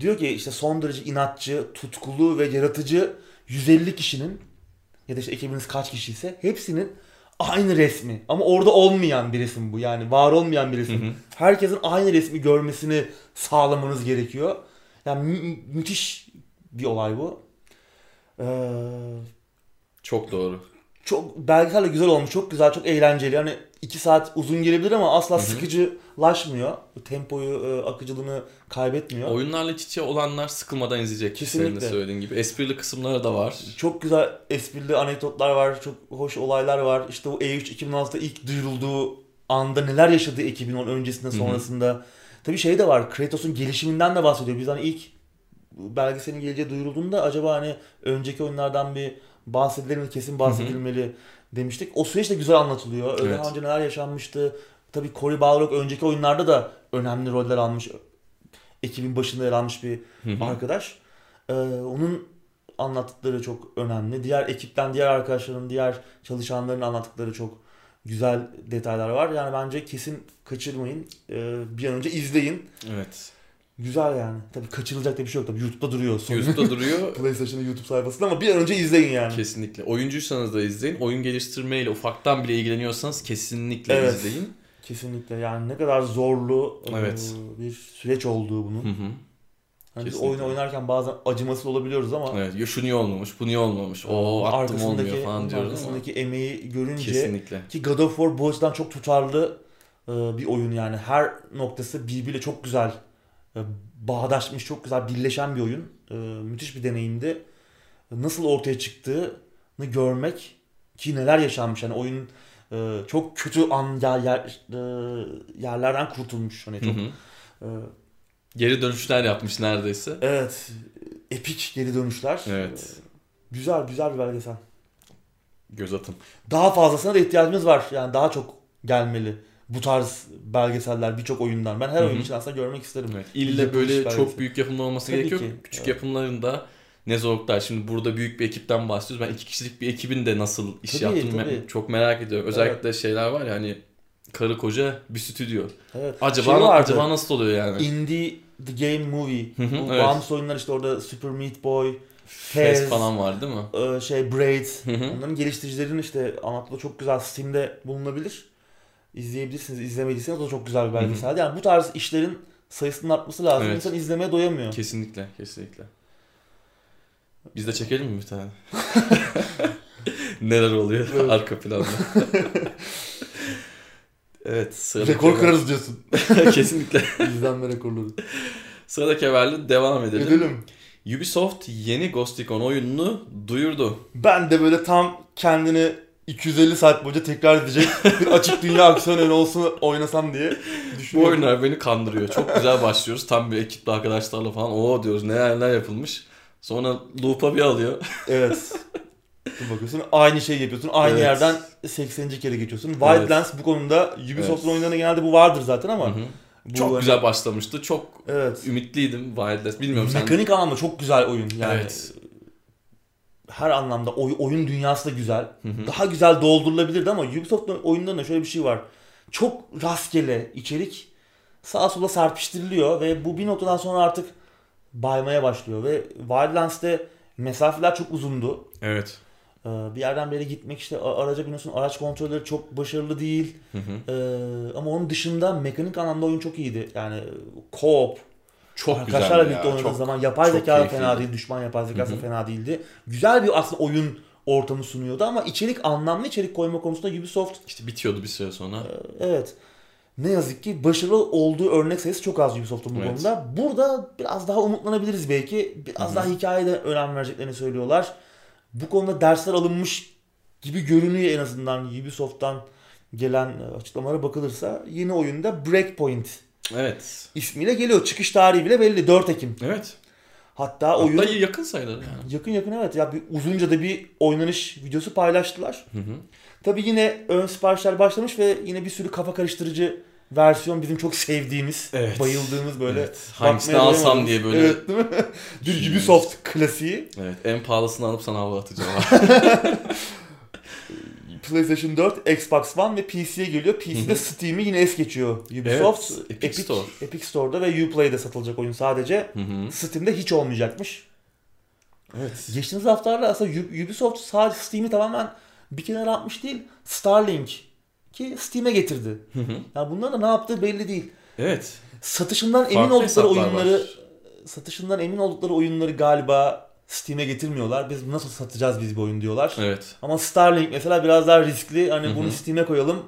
Diyor ki işte son derece inatçı, tutkulu ve yaratıcı 150 kişinin ya da işte ekibiniz kaç kişiyse hepsinin aynı resmi. Ama orada olmayan bir resim bu. Yani var olmayan bir Hı resim. hı. Herkesin aynı resmi görmesini sağlamanız gerekiyor. Yani mü- müthiş bir olay bu. Ee, Çok doğru. Çok belgesel de güzel olmuş. Çok güzel, çok eğlenceli. Yani iki saat uzun gelebilir ama asla Hı hı. sıkıcılaşmıyor. Tempoyu, e, akıcılığını kaybetmiyor. Oyunlarla iç içe olanlar sıkılmadan izleyecek. Senin Kesinlikle. de söylediğin gibi. Esprili kısımları da var. Çok güzel esprili anekdotlar var. Çok hoş olaylar var. İşte o E3 2016'da ilk duyurulduğu anda neler yaşadı ekibin onun öncesinde Hı hı. sonrasında. Tabii şey de var. Kratos'un gelişiminden de bahsediyor. Biz hani ilk belgeselin geleceği duyurulduğunda acaba hani önceki oyunlardan bir bahsedilir mi? Kesin bahsedilmeli demiştik. O süreç de güzel anlatılıyor. Evet. Daha önce neler yaşanmıştı. Tabii Cory Balrog önceki oyunlarda da önemli roller almış. Ekibin başında yer almış bir Hı hı. arkadaş. Ee, onun anlattıkları çok önemli. Diğer ekipten, diğer arkadaşların, diğer çalışanların anlattıkları çok güzel detaylar var. Yani bence kesin kaçırmayın. Ee, bir an önce izleyin. Evet. Güzel yani. Tabii kaçırılacak da bir şey yok. Tabii YouTube'da duruyor. Sony YouTube'da duruyor. PlayStation'ın YouTube sayfasında ama bir an önce izleyin yani. Kesinlikle. Oyuncuysanız da izleyin. Oyun geliştirmeyle ufaktan bile ilgileniyorsanız kesinlikle Evet. izleyin. Kesinlikle yani ne kadar zorlu e, Evet. bir süreç olduğu bunun. Hı hı. Hani biz kesinlikle. oyun oynarken bazen acımasız olabiliyoruz ama Evet. Ya şunu niye olmamış, bu niye olmamış, o attım olmuyor falan diyoruz ama. arkasındaki emeği görünce Kesinlikle. Ki God of War bu açıdan çok tutarlı e, bir oyun yani. Her noktası birbiriyle çok güzel bağdaşmış, çok güzel birleşen bir oyun. E, Müthiş bir deneyimdi. Nasıl ortaya çıktığını görmek ki neler yaşanmış. Yani oyun e, çok kötü an yer, yer- yerlerden kurtulmuş. Hani Hı çok hı. e, Geri dönüşler yapmış neredeyse. evet epik geri dönüşler. Evet. E, Güzel güzel bir belgesel. Göz atın. daha fazlasına da ihtiyacımız var. Yani daha çok gelmeli. Bu tarz belgeseller birçok oyundan. Ben her Hı oyun için aslında görmek isterim. Evet. İlle böyle belgesel. çok büyük yapımlar olması Tabii gerekiyor. ki. Küçük Evet. yapımların da ne zorluklar. Şimdi burada büyük bir ekipten bahsediyoruz. Ben iki kişilik bir ekibin de nasıl iş Tabii, yaptığını tabii. çok merak ediyorum. Özellikle şeyler var ya hani karı koca bir stüdyo. Evet. Acaba Şey vardı, acaba nasıl oluyor yani? Indie The Game Movie. Hı hı, Bu evet. bağımsız oyunlar işte orada Super Meat Boy, Fez, falan var değil mi? e, şey Braid. Hı hı. Onların geliştiricilerin işte anlattığı çok güzel Steam'de bulunabilir. İzleyebilirsiniz. İzlemediyseniz o da çok güzel bir belgesel. Yani bu tarz işlerin sayısının artması lazım. Evet. İnsan izlemeye doyamıyor. Kesinlikle, kesinlikle. Biz de çekelim mi bir tane? Neler oluyor Evet. arka planda. evet sıradaki Rekor haber- kırarız diyorsun. Kesinlikle. İzlenme rekorları. Sıradaki haberle devam edelim. Edelim. Ubisoft yeni Ghost Recon oyununu duyurdu. Ben de böyle tam kendini 250 saat boyunca tekrar edecek bir açık dünya aksiyon olsun oynasam diye Bu düşünüyorum. oyunlar beni kandırıyor. Çok güzel başlıyoruz. Tam bir ekiple arkadaşlarla falan. Oo diyoruz neler neler yapılmış. Sonra loop'a bir alıyor. Evet. Dur bakıyorsun aynı şeyi yapıyorsun. Aynı Evet. yerden 80. kere geçiyorsun. Wildlands bu konuda Ubisoft'un oyunlarında genelde bu vardır zaten ama. Hı hı. bu Çok hani- güzel başlamıştı. Çok Evet. ümitliydim Wildlands. Bilmiyorum sen. Mekanik anlamda çok güzel oyun. Yani Evet. Her anlamda oy- oyun dünyası da güzel. Hı hı. Daha güzel doldurulabilirdi ama Ubisoft'un oyunlarında şöyle bir şey var. Çok rastgele içerik sağa sola serpiştiriliyor ve bu bir noktadan sonra artık baymaya başlıyor ve Wildlands'te mesafeler çok uzundu. Evet. Ee, Bir yerden bir yere gitmek işte araca biniyorsun araç kontrolleri çok başarılı değil. Hı hı. Ee, ama onun dışında mekanik anlamda oyun çok iyiydi. Yani co-op, Çok güzel arkadaşlarla ya. birlikte oynadığın zaman yapay zeka da fena değil, düşman yapay zekası da fena değildi. Güzel bir aslında oyun ortamı sunuyordu ama içerik anlamlı içerik koyma konusunda Ubisoft İşte bitiyordu bir süre sonra. evet ne yazık ki başarılı olduğu örnek sayısı çok az Ubisoft'un bu Evet. konuda. Burada biraz daha umutlanabiliriz belki. Biraz Hı hı. daha hikayede önem vereceklerini söylüyorlar. Bu konuda dersler alınmış gibi görünüyor en azından Ubisoft'tan gelen e, açıklamalara bakılırsa. Yeni oyunda Breakpoint Evet. ismiyle geliyor. Çıkış tarihi bile belli 4 Ekim. Evet. Hatta oyun Hatta yakın sayılır yani. yakın yakın evet ya bir uzunca da bir oynanış videosu paylaştılar. Hı hı. Tabii yine ön siparişler başlamış ve yine bir sürü kafa karıştırıcı versiyon bizim çok sevdiğimiz, Evet. bayıldığımız böyle Evet. Hangisini alsam diye böyle. Evet değil mi? bir Ubisoft klasiği. Evet. En pahalısını alıp sana hava atacağım. PlayStation 4, Xbox One ve PC'ye geliyor. PC'de Steam'i yine es geçiyor Ubisoft. Evet, Epic Store. Epic Store'da ve Uplay'de satılacak oyun sadece. Hı hı. Steam'de hiç olmayacakmış. Evet. Geçtiğimiz haftalarda aslında Ub- Ubisoft sadece Steam'i tamamen bir kenara atmış değil. Starlink ki Steam'e getirdi. Hı hı. Yani bunların da ne yaptığı belli değil. Evet. Satışından emin Farklı oldukları hesaplar oyunları var. satışından emin oldukları oyunları galiba Steam'e getirmiyorlar. Biz nasıl satacağız biz bu oyun diyorlar. Evet. Ama Starlink mesela biraz daha riskli. Hani Hı hı. bunu Steam'e koyalım.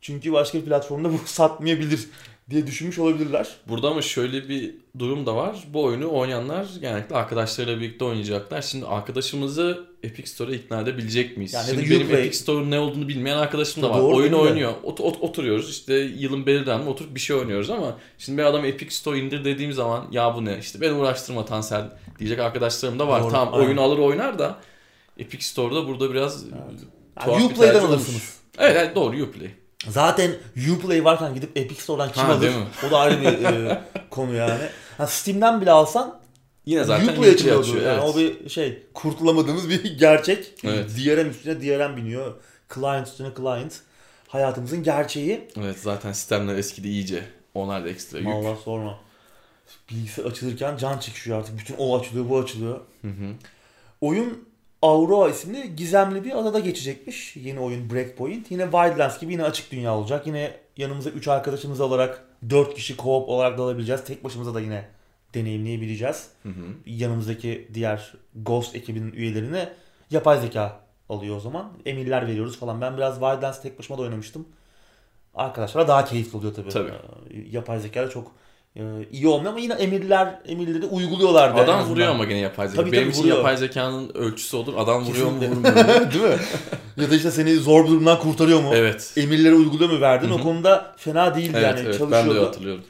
Çünkü başka bir platformda bu satmayabilir diye düşünmüş olabilirler. Burada ama şöyle bir durum da var. Bu oyunu oynayanlar genellikle arkadaşlarıyla birlikte oynayacaklar. Şimdi arkadaşımızı Epic Store'a ikna edebilecek miyiz? Yani Şimdi benim. Epic Store'un ne olduğunu bilmeyen arkadaşım da var. Doğru, Oyunu oynuyor. Ot- ot- oturuyoruz işte yılın belirlenme oturup bir şey oynuyoruz ama şimdi bir adam Epic Store indir dediğim zaman ya bu ne işte beni uğraştırma Tansel diyecek arkadaşlarım da var. Doğru, tamam aynen. oyunu alır oynar da Epic Store'da burada biraz tuhaf Yani Uplay'den alırsınız. olmuş. Evet, evet doğru Uplay. Zaten Uplay varken gidip Epic Store'dan kim Ha, alır? O da ayrı bir e, konu yani. Ha, Steam'den bile alsan Yine zaten Uplay Uplay açılıyordu. açıyor. Yani evet. o bir şey kurtulamadığımız bir gerçek. Evet. DRM üstüne DRM biniyor. Client üstüne client. Hayatımızın gerçeği. Evet zaten sistemler eskidi iyice. Onlar da ekstra yük. Allah sorma. Bilgisayar açılırken can çekişiyor artık. Bütün o açılıyor bu açılıyor. Hı hı. Oyun Aurora isimli gizemli bir adada geçecekmiş. Yeni oyun Breakpoint. Yine Wildlands gibi yine açık dünya olacak. Yine yanımıza 3 arkadaşımızı alarak 4 kişi co-op olarak da alabileceğiz. Tek başımıza da yine deneyimleyebileceğiz. Hı hı. Yanımızdaki diğer Ghost ekibinin üyelerine yapay zeka alıyor o zaman. Emirler veriyoruz falan. Ben biraz Wildlands tek başıma da oynamıştım. Arkadaşlara daha keyifli oluyor tabii. Tabii. Ee, Yapay zeka da çok iyi olmuyor ama yine emirler emirleri uyguluyorlar. Adam vuruyor ama gene yapay zeka. Tabii, Benim tabii, için vuruyor. yapay zekanın ölçüsü olur. Adam vuruyor mu Kesinlikle. vurmuyor mu? Değil mi? ya da işte seni zor bir durumdan kurtarıyor mu? evet. Emirleri uyguluyor mu verdin? Hı hı. O konuda fena değildi Evet, yani evet ben de çalışıyordu. hatırlıyorum.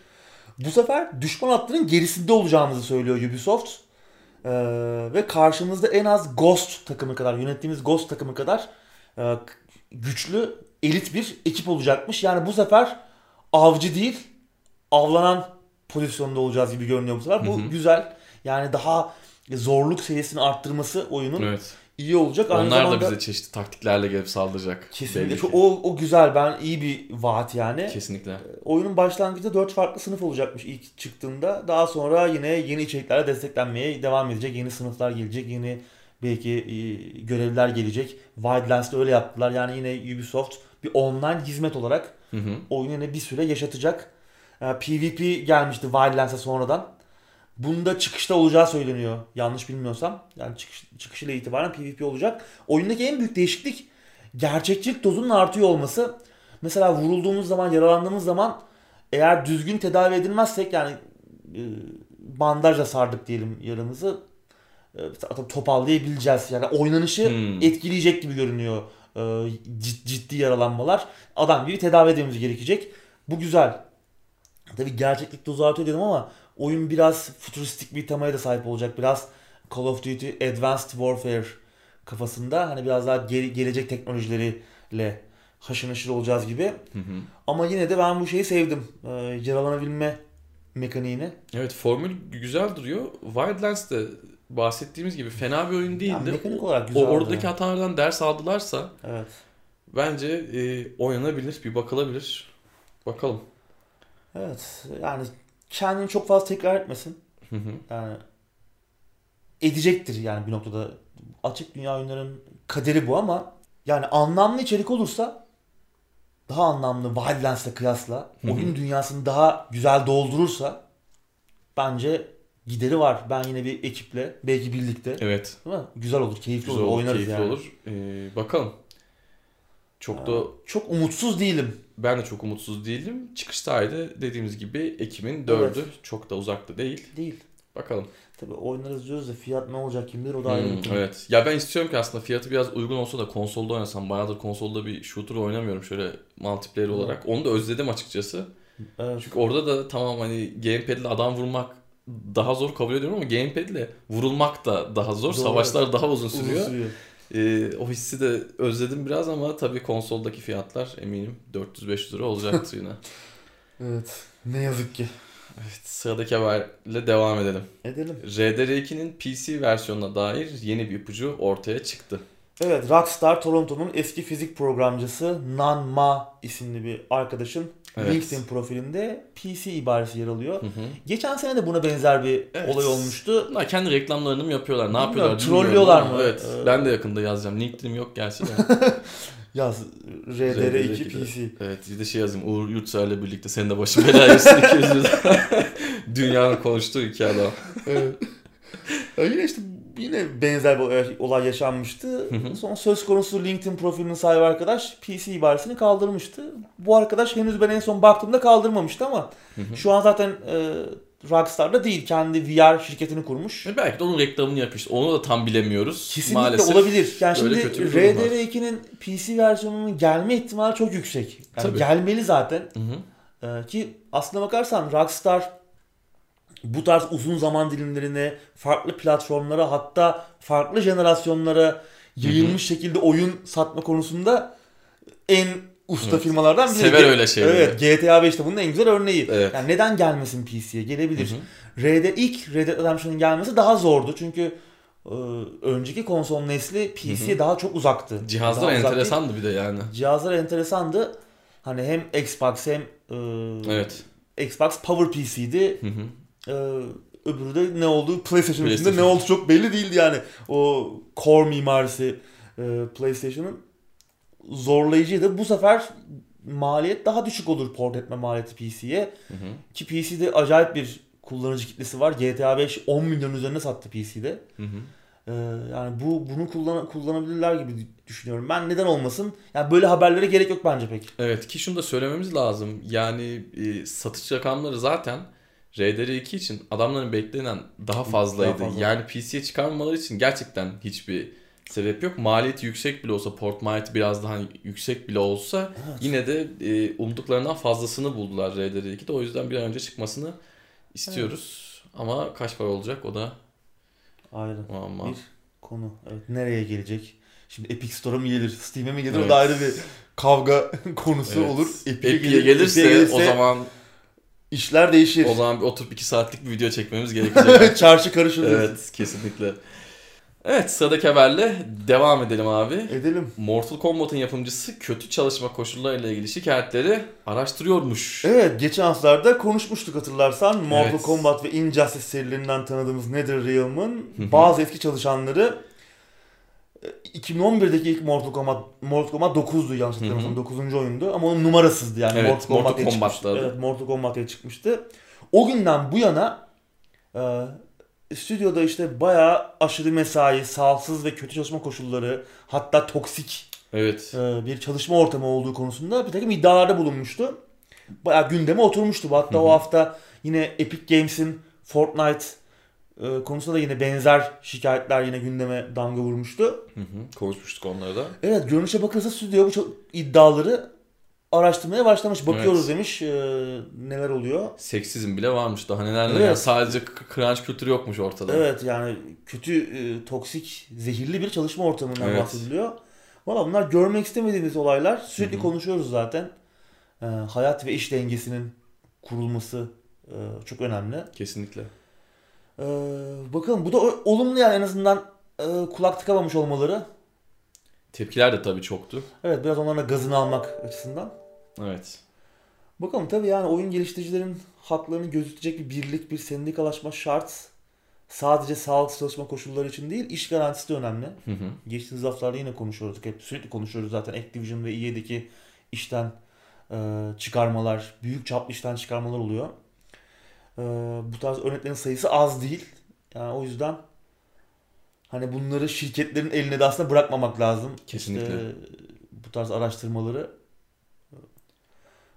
Bu sefer düşman hattının gerisinde olacağımızı söylüyor Ubisoft. Ee, ve karşımızda en az Ghost takımı kadar, yönettiğimiz Ghost takımı kadar e, güçlü, elit bir ekip olacakmış. Yani bu sefer avcı değil, avlanan pozisyonda olacağız gibi görünüyor bu sefer. Bu Hı hı. güzel. Yani daha zorluk seviyesini arttırması oyunun Evet. iyi olacak. Aynı Onlar da bize çeşitli taktiklerle gelip saldıracak. kesinlikle çok, o, o güzel. Ben iyi bir vaat yani. Kesinlikle. Oyunun başlangıcında 4 farklı sınıf olacakmış ilk çıktığında. Daha sonra yine yeni içeriklerle desteklenmeye devam edecek. Yeni sınıflar gelecek. Yeni belki e, görevler gelecek. Wildlands'da öyle yaptılar. Yani yine Ubisoft bir online hizmet olarak Hı hı. oyunu yine bir süre yaşatacak. E, PvP gelmişti Wildlands'a sonradan. Bunda çıkışta olacağı söyleniyor. Yanlış bilmiyorsam. Yani çıkış, çıkışıyla itibaren PvP olacak. Oyundaki en büyük değişiklik gerçekçilik dozunun artıyor olması. Mesela vurulduğumuz zaman, yaralandığımız zaman eğer düzgün tedavi edilmezsek yani e, bandajla sardık diyelim yaramızı e, toparlayabileceğiz. Yani oynanışı Hmm. etkileyecek gibi görünüyor e, cid- ciddi yaralanmalar. Adam gibi tedavi etmemiz gerekecek. Bu güzel. Tabii gerçeklik dozu artıyor dedim ama oyun biraz futuristik bir temaya da sahip olacak. Biraz Call of Duty Advanced Warfare kafasında hani biraz daha geri- gelecek teknolojileriyle haşır neşir olacağız gibi. Hı hı. Ama yine de ben bu şeyi sevdim. Ee, yaralanabilme mekaniğini. Evet formül güzel duruyor. Wildlands de bahsettiğimiz gibi fena bir oyun Yani değildi. mekanik olarak o, güzel. oradaki hatalardan ders aldılarsa Evet. bence e, oynanabilir, bir bakılabilir. Bakalım. Evet. Yani kendini çok fazla tekrar etmesin. Hı hı. Yani edecektir yani bir noktada. Açık dünya oyunların kaderi bu ama yani anlamlı içerik olursa daha anlamlı Wildlands'la kıyasla Hı hı. oyun dünyasını daha güzel doldurursa bence gideri var. Ben yine bir ekiple belki birlikte Evet. değil mi? Güzel olur, keyifli Güzel olur, oynarız keyifli yani. olur. E, bakalım. Çok da Çok umutsuz değilim. Ben de çok umutsuz değilim. Çıkıştaydı dediğimiz gibi Ekim'in 4'ü. Evet. Çok da uzakta değil. Değil. Bakalım. Tabii oynarız diyoruz da fiyat ne olacak kim bilir o da ayrı Hmm, konu. evet. Ya ben istiyorum ki aslında fiyatı biraz uygun olsa da konsolda oynasam. Bayağıdır konsolda bir shooter oynamıyorum şöyle multiplayer Hmm. olarak. Onu da özledim açıkçası. Evet. Çünkü orada da tamam hani gamepad ile adam vurmak daha zor kabul ediyorum ama gamepad ile vurulmak da daha zor. Doğru. Savaşlar daha uzun Uzun sürüyor. Sürüyor. Ee, o hissi de özledim biraz ama tabii konsoldaki fiyatlar eminim 400-500 lira olacaktır yine. Evet. Ne yazık ki. Evet, sıradaki haberle devam edelim. Edelim. RDR2'nin PC versiyonuna dair yeni bir ipucu ortaya çıktı. Evet, Rockstar Toronto'nun eski fizik programcısı Nan Ma isimli bir arkadaşın Evet. LinkedIn profilinde PC ibaresi yer alıyor. Hı hı. Geçen sene de buna benzer bir Evet. olay olmuştu. Bunlar kendi reklamlarını mı yapıyorlar? Ne Bilmiyorum, yapıyorlar? trollüyorlar mı? Evet. Ee, Ben de yakında yazacağım. LinkedIn'im yok gerçi de. Yaz RDR2 RDR2'de. PC. evet bir de şey yazayım. Uğur Yurtsever'le birlikte senin de başın belaya girsin 200 lira. Dünyanın konuştuğu iki adam. Evet. Ya yine işte yine benzer bir olay- yaşanmıştı. Son söz konusu LinkedIn profilinin sahibi arkadaş PC ibaresini kaldırmıştı. Bu arkadaş henüz ben en son baktığımda kaldırmamıştı ama şu an zaten e, Rockstar'da değil. Kendi VR şirketini kurmuş. Ve belki de onun reklamını yapmış. Onu da tam bilemiyoruz. Kesinlikle Maalesef. olabilir. Yani şimdi kötü bir durum var. RDR2'nin PC versiyonunun gelme ihtimali çok yüksek. Yani Tabii. gelmeli zaten. Hı hı. Ee, ki aslına bakarsan Rockstar bu tarz uzun zaman dilimlerine, farklı platformlara hatta farklı jenerasyonlara yayılmış şekilde oyun satma konusunda en usta Evet. firmalardan biri. Sever öyle şeyleri. Evet, GTA 5'te bunun en güzel örneği. Evet. Yani neden gelmesin PC'ye? Gelebilir. Hı hı. Red ilk Red Dead Redemption'ın gelmesi daha zordu çünkü e, önceki konsol nesli PC'ye daha çok uzaktı. Cihazlar Daha uzak enteresandı bir de yani. Cihazlar enteresandı. Hani hem Xbox hem e, Evet. Xbox Power PC'di. Hı hı. E, öbürü de ne olduğu PlayStation PlayStation. ne oldu çok belli değildi yani. O core mimarisi e, PlayStation'ın zorlayıcıydı. Bu sefer maliyet daha düşük olur port etme maliyeti PC'ye. Hı hı. Ki PC'de acayip bir kullanıcı kitlesi var. GTA 5 10 milyon üzerine sattı PC'de. Hı hı. Ee, yani bu bunu kullan kullanabilirler gibi düşünüyorum. Ben neden olmasın? Yani böyle haberlere gerek yok bence pek. Evet ki şunu da söylememiz lazım. Yani e, satış rakamları zaten RDR2 için adamların beklenen daha fazlaydı. Daha fazla. Yani PC'ye çıkarmamaları için gerçekten hiçbir sebep yok. Maliyeti yüksek bile olsa, port maliyeti biraz daha yüksek bile olsa yine de e, umduklarından fazlasını buldular RDR2'de. O yüzden bir an önce çıkmasını istiyoruz. Ama kaç para olacak o da Ayrı muamma. bir konu. Evet, nereye gelecek? Şimdi Epic Store'a mı gelir? Steam'e mi gelir? Evet. O da ayrı bir kavga konusu Evet. olur. Epic'e gelir- gelirse, Epic'e gelirse o zaman işler değişir. o zaman bir oturup 2 saatlik bir video çekmemiz gerekecek. Çarşı karışır. Evet kesinlikle. Evet sıradaki haberle devam edelim abi. Edelim. Mortal Kombat'ın yapımcısı kötü çalışma koşullarıyla ilgili şikayetleri araştırıyormuş. Evet geçen haftalarda konuşmuştuk hatırlarsan. Mortal Evet. Kombat ve Injustice serilerinden tanıdığımız NetherRealm'ın bazı eski çalışanları 2011'deki ilk Mortal Kombat Mortal Kombat 9'du yanlış hatırlamıyorsam 9. oyundu ama onun numarasızdı yani Evet, Mortal Kombat Mortal diye Kombat'tı çıkmıştı. Evet Mortal Kombat diye çıkmıştı. O günden bu yana Ee, stüdyoda işte bayağı aşırı mesai, sağlıksız ve kötü çalışma koşulları, hatta toksik Evet. e, bir çalışma ortamı olduğu konusunda bir takım iddialarda bulunmuştu. Bayağı gündeme oturmuştu. Hatta Hı hı. o hafta yine Epic Games'in Fortnite e, konusunda da yine benzer şikayetler yine gündeme damga vurmuştu. Hı hı. Konuşmuştuk onları da. Evet görünüşe bakılırsa stüdyo bu çok iddiaları araştırmaya başlamış. Bakıyoruz Evet. demiş e, neler oluyor. Seksizm bile varmış. Daha neler neler. Evet. Yani sadece crunch kültürü yokmuş ortada. Evet yani kötü, e, toksik, zehirli bir çalışma ortamından Evet. bahsediliyor. Valla bunlar görmek istemediğimiz olaylar. Sürekli Hı hı. konuşuyoruz zaten. E, hayat ve iş dengesinin kurulması e, çok önemli. Kesinlikle. E, bakalım bu da olumlu yani en azından e, kulak tıkamamış olmaları. Tepkiler de tabii çoktu. Evet biraz onların gazını almak açısından. Evet. Bakalım tabii yani oyun geliştiricilerin haklarını gözetecek bir birlik, bir sendikalaşma şart. Sadece sağlıklı çalışma koşulları için değil, iş garantisi de önemli. Hı hı. Geçtiğimiz haftalarda yine konuşuyorduk. Hep sürekli konuşuyoruz zaten Activision ve EA'deki işten e, çıkarmalar, büyük çaplı işten çıkarmalar oluyor. E, bu tarz örneklerin sayısı az değil. Yani o yüzden hani bunları şirketlerin eline de aslında bırakmamak lazım. Kesinlikle. İşte, bu tarz araştırmaları.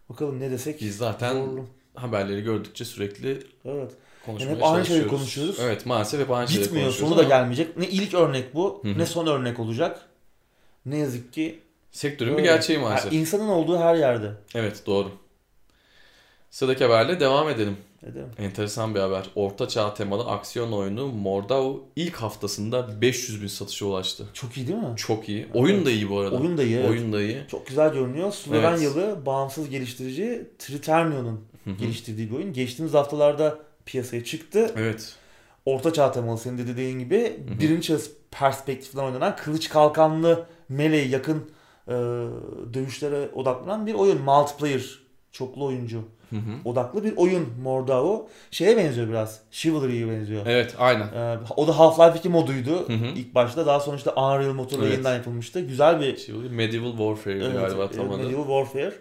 Bakalım ne desek. Biz zaten Zorlu. haberleri gördükçe sürekli Evet. konuşmaya Yani hep aynı şeyleri konuşuyoruz. Evet maalesef hep aynı şeyleri Bitmiyor. konuşuyoruz Sonu da ama gelmeyecek. Ne ilk örnek bu, Hı hı. ne son örnek olacak. Ne yazık ki Sektörün bir Öyle. gerçeği maalesef. Yani insanın olduğu her yerde. Evet doğru. Sıradaki haberle devam edelim. Edelim. Enteresan bir haber. Orta çağ temalı aksiyon oyunu Mordau ilk haftasında 500 bin satışa ulaştı. Çok iyi değil mi? Çok iyi. Oyun da iyi bu arada. Oyun da iyi. evet. Oyun da iyi. Çok güzel görünüyor. Slovenyalı bağımsız geliştirici Triternio'nun geliştirdiği bir oyun. Geçtiğimiz haftalarda piyasaya çıktı. Evet. Orta çağ temalı senin de dediğin gibi birinci perspektiften oynanan kılıç kalkanlı melee yakın e, dövüşlere odaklanan bir oyun. Multiplayer çoklu oyuncu Hı hı. odaklı bir oyun Mordao. Şeye benziyor biraz. Chivalry'ye benziyor. Evet aynen. Ee, o da Half-Life 2 moduydu Hı hı. ilk başta. Daha sonra işte Unreal motorla Evet. yeniden yapılmıştı. Güzel bir oluyor, Medieval Warfare evet, galiba tam adı. Medieval Warfare.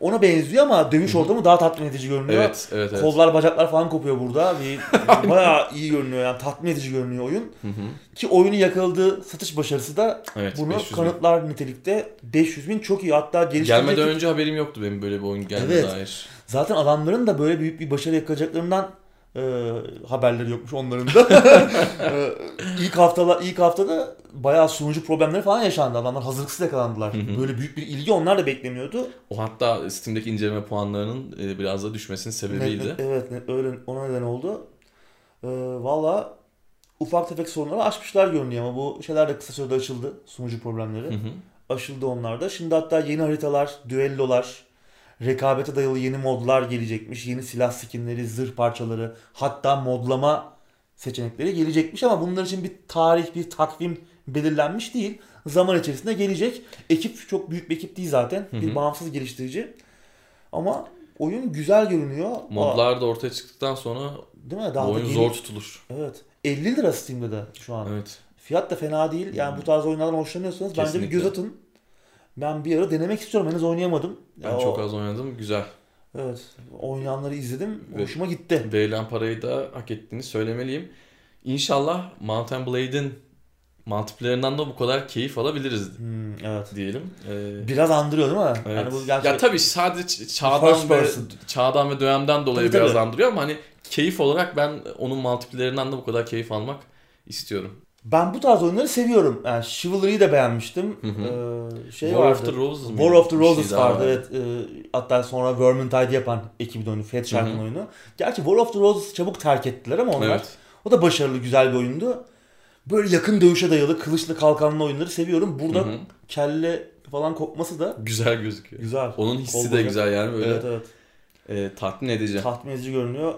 Ona benziyor ama dövüş ortamı daha tatmin edici görünüyor. Evet, evet, evet. Kollar bacaklar falan kopuyor burada. Bir, bayağı iyi görünüyor yani tatmin edici görünüyor oyun. Hı hı. Ki oyunu yakaladığı satış başarısı da Evet, bunu 500 bin. kanıtlar nitelikte. 500 bin çok iyi. Hatta geliştirecek Gelmeden önce haberim yoktu benim böyle bir oyun geldiğine Evet. dair. Zaten adamların da böyle büyük bir başarı yakalayacaklarından e, haberleri yokmuş onların da. e, ilk haftalar ilk haftada bayağı sunucu problemleri falan yaşandı. Adamlar hazırlıksız yakalandılar. Hı hı. Böyle büyük bir ilgi onlar da beklemiyordu. O hatta Steam'deki inceleme puanlarının e, biraz da düşmesinin sebebiydi. Ne- evet ne- öyle ona neden oldu. E, Valla ufak tefek sorunları aşmışlar görünüyor ama bu şeyler de kısa sürede açıldı. Sunucu problemleri. Hı hı. Aşıldı onlar da. Şimdi hatta yeni haritalar, düellolar, rekabete dayalı yeni modlar gelecekmiş. Yeni silah skinleri, zırh parçaları, hatta modlama seçenekleri gelecekmiş ama bunlar için bir tarih, bir takvim belirlenmiş değil. Zaman içerisinde gelecek. Ekip çok büyük bir ekip değil zaten. Hı Bir hı. bağımsız geliştirici. Ama oyun güzel görünüyor. Aa, Modlar da ortaya çıktıktan sonra değil mi? Daha da oyun geri- zor tutulur. Evet. 50 lira Steam'de de şu an. Evet. Fiyat da fena değil. Yani bu tarz oyunlardan hoşlanıyorsanız bence bir Kesinlikle. göz atın. Ben bir ara denemek istiyorum. Henüz oynayamadım. Ben Ya çok o- az oynadım. Güzel. Evet. Oynayanları izledim. Ve- Hoşuma gitti. Verilen parayı da hak ettiğini söylemeliyim. İnşallah Mountain Blade'in multiplayer'ından da bu kadar keyif alabiliriz Hmm, evet. diyelim. Ee, Biraz andırıyor değil mi? evet. Yani bu gerçi Ya tabii sadece çağdan ve çağdan ve dönemden dolayı Tabii, biraz tabii. andırıyor ama hani keyif olarak ben onun multiplayer'ından da bu kadar keyif almak istiyorum. Ben bu tarz oyunları seviyorum. Yani Chivalry'yi de beğenmiştim. Hı hı. Ee, şey War vardı. of the Roses? War of the şey Roses daha vardı. Evet. Ee, hatta sonra Vermintide yapan ekibin oyunu. Fat Shark'ın oyunu. Gerçi War of the Roses çabuk terk ettiler ama onlar. Evet. O da başarılı, güzel bir oyundu. Böyle yakın dövüşe dayalı, kılıçlı kalkanlı oyunları seviyorum. Burada Hı hı. kelle falan kopması da Güzel gözüküyor. güzel. Onun hissi Kol de güzel yani böyle Evet evet. e, tatmin edici. Tatmin edici görünüyor.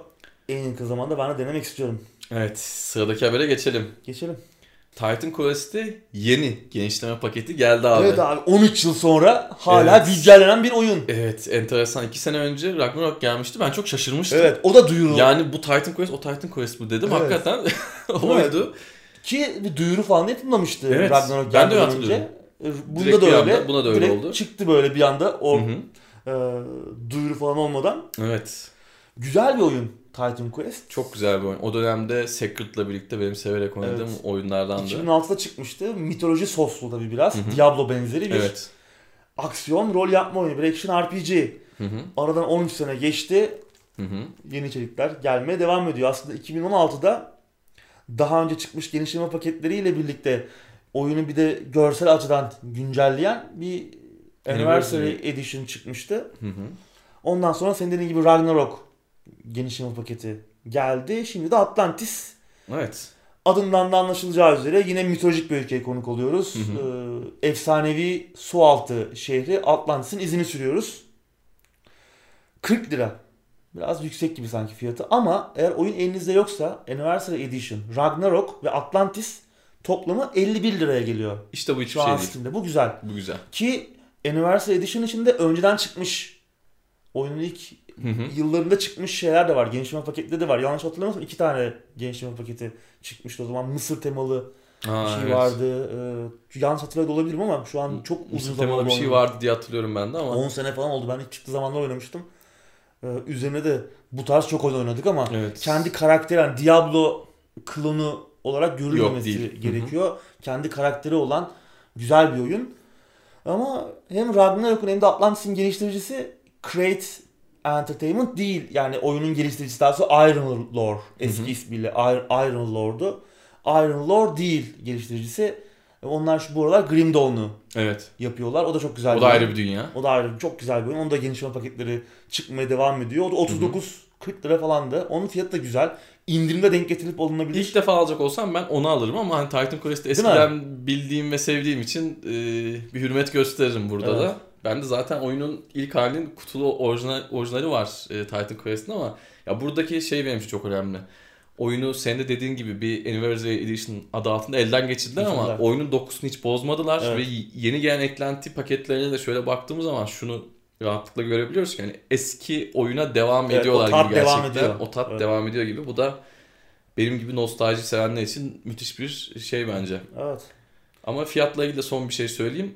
En yakın zamanda ben de denemek istiyorum. Evet sıradaki habere geçelim. Geçelim. Titan Quest'te yeni genişleme paketi geldi abi. Evet abi 13 yıl sonra hala Evet. güncellenen bir oyun. Evet enteresan. 2 sene önce Ragnarok gelmişti. Ben çok şaşırmıştım. Evet o da duyuru. Yani bu Titan Quest o Titan Quest bu dedim. Evet. Hakikaten oydu. Ki bir duyuru falan yapılmamıştı Evet, Ragnarok ben de hatırlıyorum. önce. E, Bunda Direkt da öyle. anda buna da öyle Direkt oldu. çıktı böyle bir anda o Hı hı. e, duyuru falan olmadan. Evet. Güzel bir oyun Titan Quest. Çok güzel bir oyun. O dönemde Sacred'la birlikte benim severek oynadığım Evet. oyunlardandı. 2006'da çıkmıştı. Mitoloji soslu tabii biraz. Hı hı. Diablo benzeri bir Evet. aksiyon rol yapma oyunu. Bir action RPG. Hı hı. Aradan 13 sene geçti. Hı hı. Yeni içerikler gelmeye devam ediyor. Aslında 2016'da daha önce çıkmış genişleme paketleriyle birlikte oyunu bir de görsel açıdan güncelleyen bir Anniversary Anniversary. Edition çıkmıştı. Hı hı. Ondan sonra senin dediğin gibi Ragnarok genişleme paketi geldi. Şimdi de Atlantis Evet. adından da anlaşılacağı üzere yine mitolojik bir ülkeye konuk oluyoruz. Hı Ee, efsanevi sualtı şehri Atlantis'in izini sürüyoruz. 40 lira. Biraz yüksek gibi sanki fiyatı ama eğer oyun elinizde yoksa Anniversary Edition, Ragnarok ve Atlantis toplamı 51 liraya geliyor. İşte bu hiçbir Şu şey değil. Steam'de. Bu güzel. Bu güzel. Ki Anniversary Edition içinde önceden çıkmış oyunun ilk Hı hı. yıllarında çıkmış şeyler de var. Genişleme paketleri de var. Yanlış hatırlamıyorsam iki tane genişleme paketi çıkmıştı o zaman. Mısır temalı Ha, bir şey evet. vardı. Ee, yanlış hatırlıyor da olabilirim ama şu an çok uzun zaman temalı bir şey oynadım. vardı diye hatırlıyorum ben de ama. 10 sene falan oldu. Ben ilk çıktığı zamanlar oynamıştım. Ee, üzerine de bu tarz çok oyun oynadık ama Evet. kendi karakteri yani Diablo klonu olarak görülmemesi gerekiyor. Kendi karakteri olan güzel bir oyun. Ama hem Ragnarok'un hem de Atlantis'in geliştiricisi Crate Entertainment değil. Yani oyunun geliştiricisi daha doğrusu Iron Lord eski Hı hı. ismiyle Ir- Iron Lord'u. Iron Lord değil geliştiricisi. Onlar şu bu aralar Grim Dawn'u Evet. yapıyorlar. O da çok güzel O da ayrı bir dünya. O da ayrı çok güzel bir oyun. Onun da genişleme paketleri çıkmaya devam ediyor. O da 39 40 lira falandı. Onun fiyatı da güzel. İndirimde denk getirilip alınabilir. İlk defa alacak olsam ben onu alırım ama hani Titan Quest'i eskiden bildiğim ve sevdiğim için e, bir hürmet gösteririm burada Evet. da. Ben de zaten oyunun ilk halinin kutulu orijinal, orijinali var e, Titan Quest'in ama ya buradaki şey benim için çok önemli. Oyunu senin de dediğin gibi bir Anniversary Edition adı altında elden geçirdiler ama oyunun dokusunu hiç bozmadılar Evet. ve yeni gelen eklenti paketlerine de şöyle baktığımız zaman şunu rahatlıkla görebiliyoruz ki yani eski oyuna devam Evet, ediyorlar o tat gibi devam gerçekten. ediyor. O tat Evet. devam ediyor gibi. Bu da benim gibi nostalji sevenler için müthiş bir şey bence. Evet. Ama fiyatla ilgili de son bir şey söyleyeyim.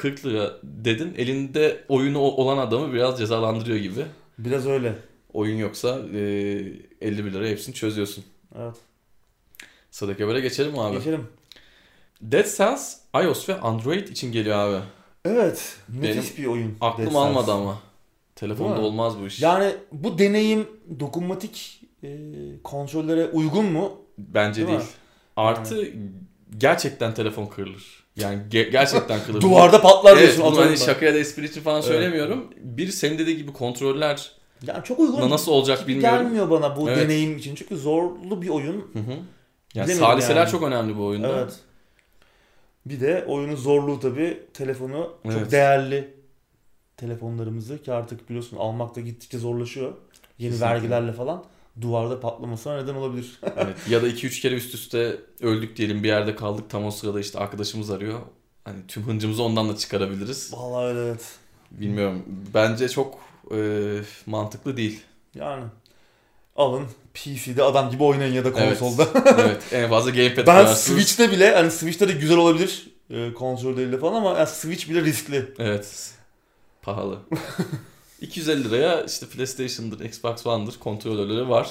E, 40 lira dedin. Elinde oyunu olan adamı biraz cezalandırıyor gibi. Biraz öyle. Oyun yoksa e, 51 lira hepsini çözüyorsun. Evet. Sıradaki habere geçelim mi abi? Geçelim. Dead Cells iOS ve Android için geliyor abi. Evet. Müthiş bir oyun. Aklım Dead almadı Cells. ama. Telefonda olmaz bu iş. Yani bu deneyim dokunmatik e, kontrollere uygun mu? Bence Değil değil. mi? Artı gerçekten telefon kırılır. Yani ge- gerçekten kırılır. Duvarda patlar Evet, diyorsun. bunu hani şaka ya da espri için falan Evet. söylemiyorum. Bir senin dediği gibi kontroller Yani çok uygun. nasıl olacak bilmiyorum. Gelmiyor bana bu Evet. deneyim için. Çünkü zorlu bir oyun. Hı hı. Yani saliseler yani. çok önemli bu oyunda. Evet. Bir de oyunun zorluğu tabii telefonu çok Evet. değerli telefonlarımızı ki artık biliyorsun almak da gittikçe zorlaşıyor. Yeni Kesinlikle. vergilerle falan duvarda patlamasına neden olabilir. Evet. Ya da 2-3 kere üst üste öldük diyelim bir yerde kaldık tam o sırada işte arkadaşımız arıyor. Hani tüm hıncımızı ondan da çıkarabiliriz. Vallahi öyle evet. Bilmiyorum. Bence çok e, mantıklı değil. Yani alın PC'de adam gibi oynayın ya da Evet. konsolda. evet. En fazla gamepad ben koyarsınız. Switch'te bile hani Switch'te de güzel olabilir e, kontrolleriyle falan ama yani Switch bile riskli. Evet. Pahalı. 250 liraya işte PlayStation'dır, Xbox One'dır kontrolörleri var.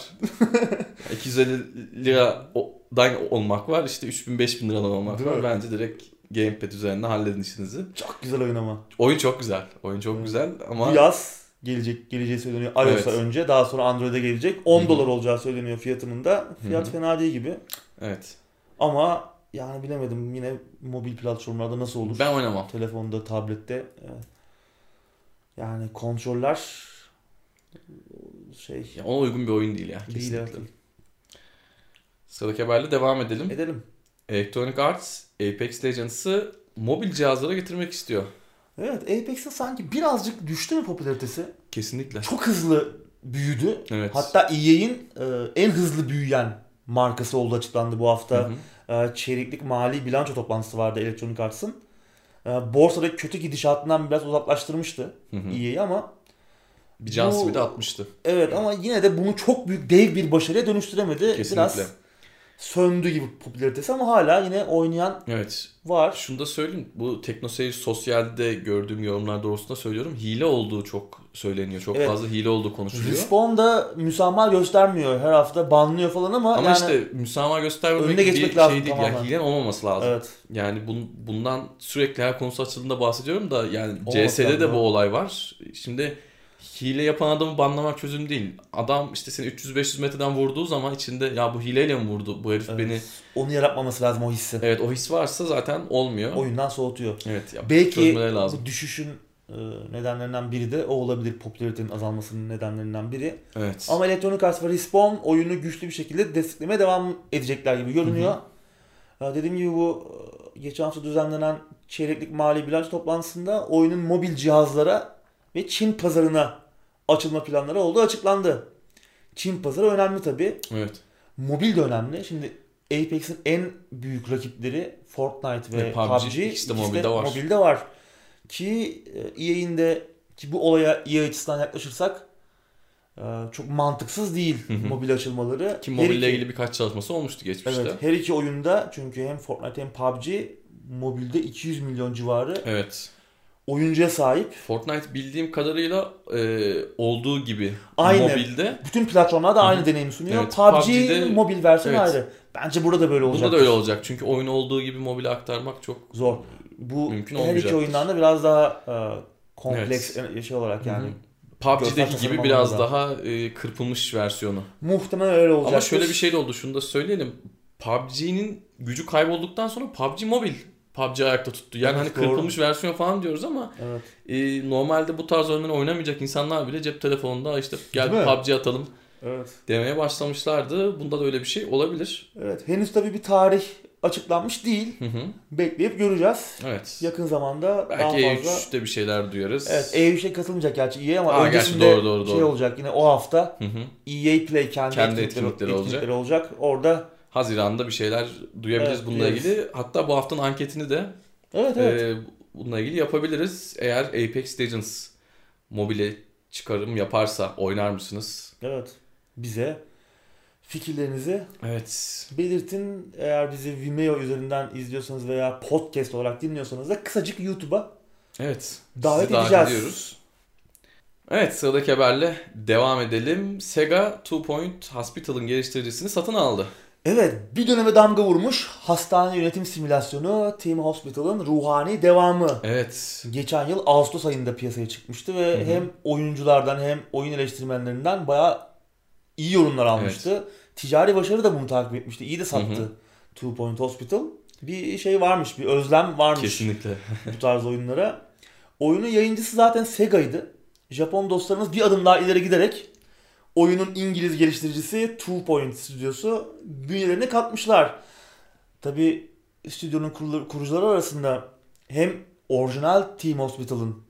250 liradan olmak var. işte 3000-5000 liradan olmak Değil var. mi? Bence direkt gamepad üzerinde halledin işinizi. Çok güzel oyun ama. Oyun çok güzel. Oyun çok Evet. güzel ama Bu yaz gelecek geleceği söyleniyor. iOS'a Evet. önce daha sonra Android'e gelecek. 10 Hı hı. dolar olacağı söyleniyor fiyatının da. Fiyat Hı hı. fena değil gibi. evet. Ama yani bilemedim yine mobil platformlarda nasıl olur? Ben oynamam. Telefonda, tablette. e, Yani kontroller şey Ya ona uygun bir oyun değil ya. değil. Kesinlikle. evet. Sıradaki haberle devam edelim. Edelim. Electronic Arts Apex Legends'ı mobil cihazlara getirmek istiyor. Evet Apex'in sanki birazcık düştü mü popülaritesi? Kesinlikle. Çok hızlı büyüdü. Evet. Hatta EA'in e, en hızlı büyüyen markası olduğu açıklandı bu hafta. Hı hı. e, çeyreklik mali bilanço toplantısı vardı Electronic Arts'ın. E, borsadaki kötü gidişatından biraz uzaklaştırmıştı hı. EA'yi ama Bir can Bu- simidi atmıştı. evet ama yine de bunu çok büyük dev bir başarıya dönüştüremedi. Kesinlikle. Biraz söndü gibi popülaritesi ama hala yine oynayan Evet. var. Şunu da söyleyeyim. Bu TeknoSeyir sosyalde gördüğüm yorumlar doğrultusunda söylüyorum. Hile olduğu çok söyleniyor. Çok Evet. fazla hile olduğu konuşuluyor. Respawn da müsamaha göstermiyor. Her hafta banlıyor falan ama, Ama yani işte müsamaha göstermemek önüne geçmek bir lazım şey değil. tamamen. Yani hilenin olmaması lazım. evet. Yani bun, bundan sürekli her konusu açıldığında bahsediyorum da yani Olması CS'de de bu olay var. Şimdi hile yapan adamı banlamak çözüm değil. Adam işte seni 300-500 metreden vurduğu zaman içinde ya bu hileyle mi vurdu bu herif Evet. beni? Onu yaratmaması lazım o hissi. Evet o his varsa zaten olmuyor. Oyundan soğutuyor. Evet ya Belki lazım. bu düşüşün e, nedenlerinden biri de o olabilir. Popülaritenin azalmasının nedenlerinden biri. Evet. Ama Electronic Arts ve Respawn oyunu güçlü bir şekilde desteklemeye devam edecekler gibi görünüyor. Ya dediğim gibi bu e, geçen hafta düzenlenen çeyreklik mali bilanç toplantısında oyunun mobil cihazlara ve Çin pazarına açılma planları olduğu açıklandı. Çin pazarı önemli tabii. Evet. Mobil de önemli. Şimdi Apex'in en büyük rakipleri Fortnite ve, Ve PUBG, PUBG. ikisi de mobilde var. Mobilde var. Ki e, EA'in de ki bu olaya EA açısından yaklaşırsak e, çok mantıksız değil Hı hı. mobil açılmaları. Ki mobille iki- ilgili birkaç çalışması olmuştu geçmişte. Evet, her iki oyunda çünkü hem Fortnite hem PUBG mobilde 200 milyon civarı Evet. Oyuncuya sahip. Fortnite bildiğim kadarıyla e, olduğu gibi Aynı. mobilde. Bütün platformlarda Hı hı. aynı deneyimi sunuyor. Evet, PUBG PUBG'de mobil versiyonu evet. ayrı. Bence burada da böyle olacak. Bunda da öyle olacak. Çünkü oyun olduğu gibi mobile aktarmak çok Zor. Bu Mümkün her iki oyundan da biraz daha e, kompleks şey olarak yani. Hı hı. PUBG'deki gibi biraz daha e, kırpılmış versiyonu. Muhtemelen öyle olacak. Ama şöyle bir şey de oldu. Şunu da söyleyelim. PUBG'nin gücü kaybolduktan sonra PUBG mobil PUBG ayakta tuttu. Yani Evet, hani doğru. kırpılmış versiyon falan diyoruz ama Evet. e, normalde bu tarz oyunları oynamayacak insanlar bile cep telefonunda işte gel? PUBG atalım Evet. demeye başlamışlardı. Bunda da öyle bir şey olabilir. Evet. Henüz tabii bir tarih açıklanmış değil. Hı hı. Bekleyip göreceğiz. Evet. Yakın zamanda Belki daha fazla. E3'te bir şeyler duyarız. Evet, E3'e katılmayacak gerçi EA ama Aa, gerçi öncesinde doğru, doğru, şey doğru. olacak yine o hafta Hı hı. EA Play kendi, Kendi etkinlikleri, etkinlikleri etkinlikleri olacak. Orada Haziran'da bir şeyler duyabiliriz Evet, bununla duyarız. ilgili. Hatta bu haftanın anketini de evet evet. e, bununla ilgili yapabiliriz. Eğer Apex Legends mobile çıkarım yaparsa oynar mısınız? Evet. Bize fikirlerinizi Evet. belirtin. Eğer bizi Vimeo üzerinden izliyorsanız veya podcast olarak dinliyorsanız da kısacık YouTube'a Evet. Davet davet edeceğiz. ediyoruz. Evet sıradaki haberle devam edelim. Sega Two Point Hospital'ın geliştiricisini satın aldı. Evet, bir döneme damga vurmuş hastane yönetim simülasyonu Team Hospital'ın ruhani devamı. Evet. Geçen yıl Ağustos ayında piyasaya çıkmıştı ve Hı hı. hem oyunculardan hem oyun eleştirmenlerinden bayağı iyi yorumlar almıştı. Ticari başarı da bunu takip etmişti. İyi de sattı Hı hı. Two Point Hospital. Bir şey varmış, bir özlem varmış Kesinlikle. bu tarz oyunlara. Oyunun yayıncısı zaten Sega'ydı. Japon dostlarımız bir adım daha ileri giderek oyunun İngiliz geliştiricisi Two Point stüdyosu bünyelerine katmışlar. Tabi stüdyonun kurucuları arasında hem orijinal Team Hospital'ın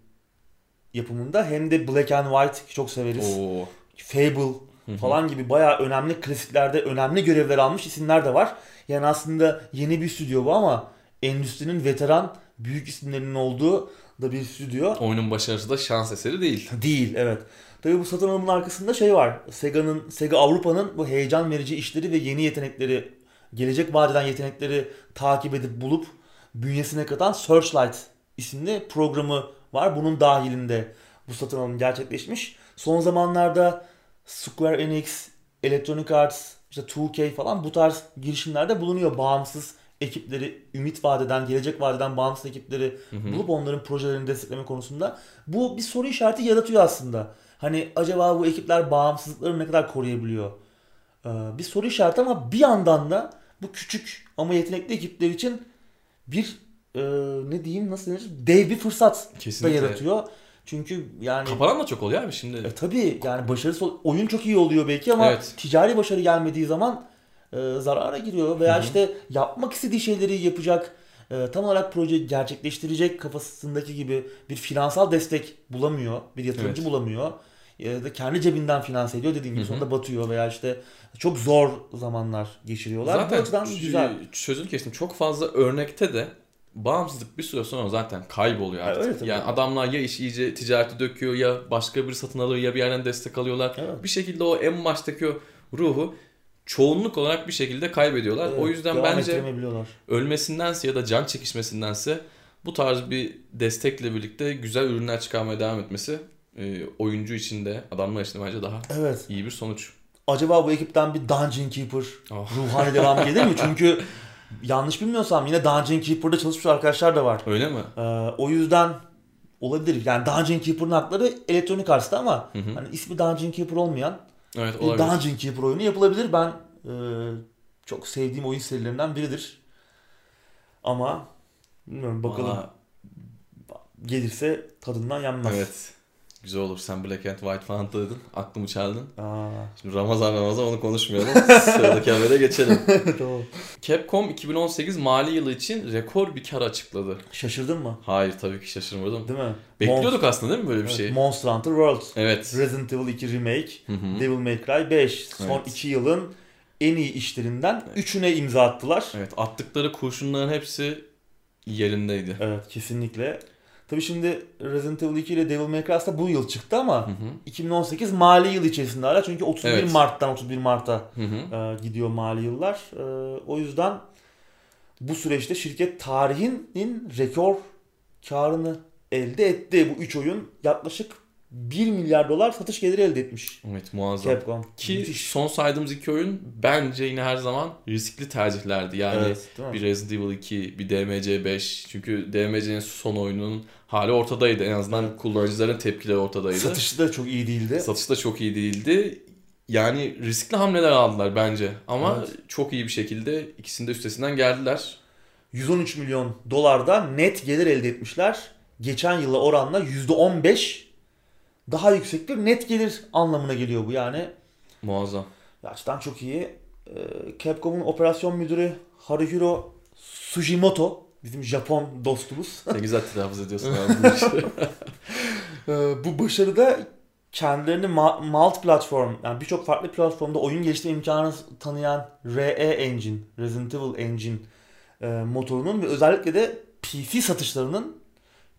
yapımında hem de Black and White çok severiz. Oo. Fable falan gibi bayağı önemli klasiklerde önemli görevler almış isimler de var. Yani aslında yeni bir stüdyo bu ama endüstrinin veteran büyük isimlerinin olduğu da bir stüdyo. Oyunun başarısı da şans eseri değil. Değil evet. Tabii bu satın alımın arkasında şey var. Sega'nın, Sega Avrupa'nın bu heyecan verici işleri ve yeni yetenekleri, gelecek vadeden yetenekleri takip edip bulup bünyesine katan Searchlight isimli programı var. Bunun dahilinde bu satın alım gerçekleşmiş. Son zamanlarda Square Enix, Electronic Arts, işte 2K falan bu tarz girişimlerde bulunuyor. Bağımsız ekipleri, ümit vadeden, gelecek vadeden bağımsız ekipleri Hı hı. bulup onların projelerini destekleme konusunda. Bu bir soru işareti yaratıyor aslında. Hani acaba bu ekipler bağımsızlıklarını ne kadar koruyabiliyor? Ee, bir soru işareti ama bir yandan da bu küçük ama yetenekli ekipler için bir e, ne diyeyim nasıl denir? Dev bir fırsat da Kesinlikle. yaratıyor. Çünkü yani Kapanan da çok oluyor abi şimdi. e, tabii yani başarısı oyun çok iyi oluyor belki ama Evet. ticari başarı gelmediği zaman e, zarara giriyor veya Hı hı. işte yapmak istediği şeyleri yapacak e, tam olarak projeyi gerçekleştirecek kafasındaki gibi bir finansal destek bulamıyor, bir yatırımcı Evet. bulamıyor. Ya da kendi cebinden finanse ediyor dediğim gibi sonunda batıyor veya işte çok zor zamanlar geçiriyorlar. Bu Zaten ç- güzel. sözünü kestim. Çok fazla örnekte de bağımsızlık bir süre sonra zaten kayboluyor artık. tabii. yani adamlar ya iş iyice ticareti döküyor ya başka bir satın alıyor ya bir yerden destek alıyorlar. Evet. Bir şekilde o en baştaki o ruhu çoğunluk olarak bir şekilde kaybediyorlar. Evet, o yüzden bence ölmesindense ya da can çekişmesindense bu tarz bir destekle birlikte güzel ürünler çıkarmaya devam etmesi e, oyuncu için de adamlar için de bence daha Evet. iyi bir sonuç. Acaba bu ekipten bir Dungeon Keeper Oh. ruhani devam gelir mi? Çünkü yanlış bilmiyorsam yine Dungeon Keeper'da çalışmış arkadaşlar da var. Öyle mi? Ee, o yüzden olabilir. Yani Dungeon Keeper'ın hakları elektronik arsta ama Hı hı. hani ismi Dungeon Keeper olmayan Evet bir olabilir. Dungeon Keeper oyunu yapılabilir. Ben e, çok sevdiğim oyun serilerinden biridir. Ama bilmiyorum bakalım Valla, gelirse tadından yenmez. Evet. Güzel olur. Sen Black and White falan dedin. Aklımı çaldın. Aa, Şimdi Ramazan Ramazan onu konuşmayalım. Sıradaki habere geçelim. tamam. Capcom 2018 mali yılı için rekor bir kar açıkladı. Şaşırdın mı? Hayır tabii ki şaşırmadım. Değil mi? Bekliyorduk aslında değil mi böyle bir Monst- şey? evet, Monster Hunter World. Evet. Resident Evil 2 Remake. Hı hı. Devil May Cry 5. Son Evet. 2 yılın en iyi işlerinden 3'üne imza attılar. Evet attıkları kurşunların hepsi yerindeydi. Evet kesinlikle. Tabii şimdi Resident Evil 2 ile Devil May Cry aslında bu yıl çıktı ama Hı hı. 2018 mali yıl içerisinde hala çünkü 31 Evet. Mart'tan 31 Mart'a Hı hı. e, gidiyor mali yıllar. E, o yüzden bu süreçte şirket tarihinin rekor karını elde etti. Bu 3 oyun yaklaşık 1 milyar dolar satış geliri elde etmiş. Evet muazzam. Capcom. Ki Müthiş. son saydığımız iki oyun bence yine her zaman riskli tercihlerdi. Yani Evet, bir Resident Evil 2, bir DMC 5. Çünkü DMC'nin son oyununun hali ortadaydı. En azından kullanıcıların tepkileri ortadaydı. Satışı da çok iyi değildi. Satış da çok iyi değildi. Yani riskli hamleler aldılar bence. Ama Evet. çok iyi bir şekilde ikisinin de üstesinden geldiler. 113 milyon dolarda net gelir elde etmişler. Geçen yıla oranla %15 daha yüksek bir net gelir anlamına geliyor bu yani. Muazzam. Gerçekten çok iyi. Ee, Capcom'un operasyon müdürü Haruhiro Sugimoto bizim Japon dostumuz. Sen güzel telaffuz ediyorsun abi bu. Ee, bu başarıda kendilerini ma- multi platform yani birçok farklı platformda oyun geliştirme imkanı tanıyan RE Engine, Resident Evil Engine e, motorunun ve özellikle de PC satışlarının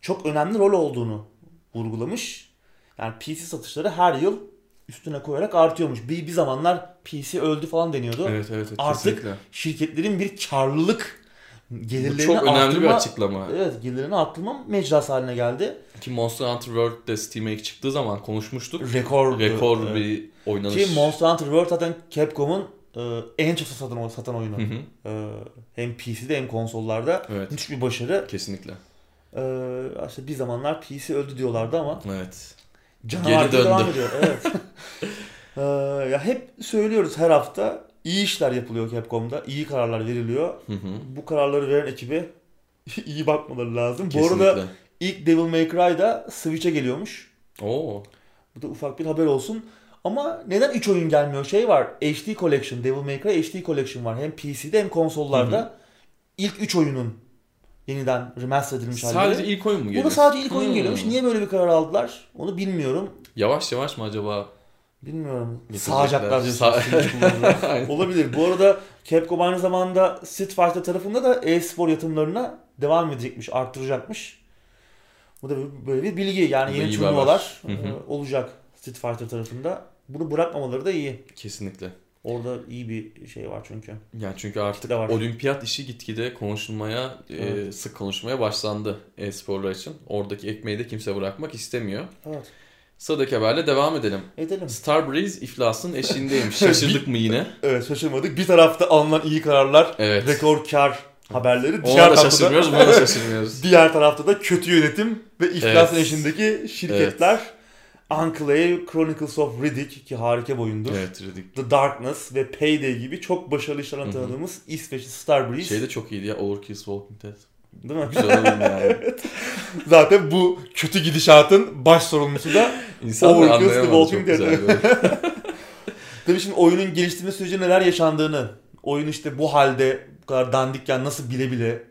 çok önemli rol olduğunu vurgulamış. Yani PC satışları her yıl üstüne koyarak artıyormuş. Bir, bir zamanlar PC öldü falan deniyordu. evet evet, evet Artık kesinlikle. Şirketlerin bir karlılık Bu gelirlerini çok önemli bir arttırma- açıklama. Evet, gelirlerini arttırma mecrası haline geldi. Ki Monster Hunter World'de Steam'e ilk çıktığı zaman konuşmuştuk. Rekor Rekor evet. bir oynanış. Ki Monster Hunter World zaten Capcom'un e, en çok satan, satan oyunu. Hı hı. E, hem PC'de hem konsollarda. Evet. Müthiş bir başarı. Kesinlikle. E, işte bir zamanlar PC öldü diyorlardı ama Evet. Canavar Geri döndü. devam ediyor. Evet. E, ya hep söylüyoruz her hafta iyi işler yapılıyor Capcom'da. iyi kararlar veriliyor. Hı hı. Bu kararları veren ekibe iyi bakmaları lazım. Bu Kesinlikle. arada ilk Devil May Cry'da Switch'e geliyormuş. Oo. Bu da ufak bir haber olsun. Ama neden 3 oyun gelmiyor? Şey var. HD Collection, Devil May Cry HD Collection var. Hem PC'de hem konsollarda. Hı hı. İlk 3 oyunun yeniden remaster edilmiş Sadece halleri. ilk oyun mu geliyor? Burada sadece ilk oyun Hmm. geliyormuş. Niye böyle bir karar aldılar? Onu bilmiyorum. Yavaş yavaş mı acaba? Bilmiyorum. Sağacaklar diyorsunuz. Sa- Switch kullanıcılar. Aynen. Olabilir. Bu arada Capcom aynı zamanda Street Fighter tarafında da e-spor yatırımlarına devam edecekmiş, arttıracakmış. Bu da böyle bir bilgi. Yani yeni turnuvalar e, olacak Street Fighter tarafında. Bunu bırakmamaları da iyi. Kesinlikle. Orada iyi bir şey var çünkü. Yani çünkü artık var. olimpiyat işi gitgide konuşulmaya, e, Evet. sık konuşmaya başlandı e-sporlar için. Oradaki ekmeği de kimse bırakmak istemiyor. Evet. Sıradaki haberle devam edelim. Edelim. Starbreeze iflasın eşiğindeymiş. Şaşırdık mı yine? Evet şaşırmadık. Bir tarafta alınan iyi kararlar, Evet. rekor kar haberleri. Ona Diğer da tarafta şaşırmıyoruz, buna da şaşırmıyoruz. Diğer tarafta da kötü yönetim ve iflas Evet. eşindeki şirketler. Enclave, Chronicles of Riddick ki harika bir oyundur. Evet, Riddick. The Darkness ve Payday gibi çok başarılı işlerden tanıdığımız İsveçli Starbreeze. Şey de çok iyiydi ya, Overkill Walking Dead. Değil mi? Güzel oyun yani. Zaten bu kötü gidişatın baş sorumlusu da İnsan da Overkill The Walking Dead. Tabii şimdi oyunun geliştirme sürecinde neler yaşandığını, oyun işte bu halde bu kadar dandikken nasıl bile bile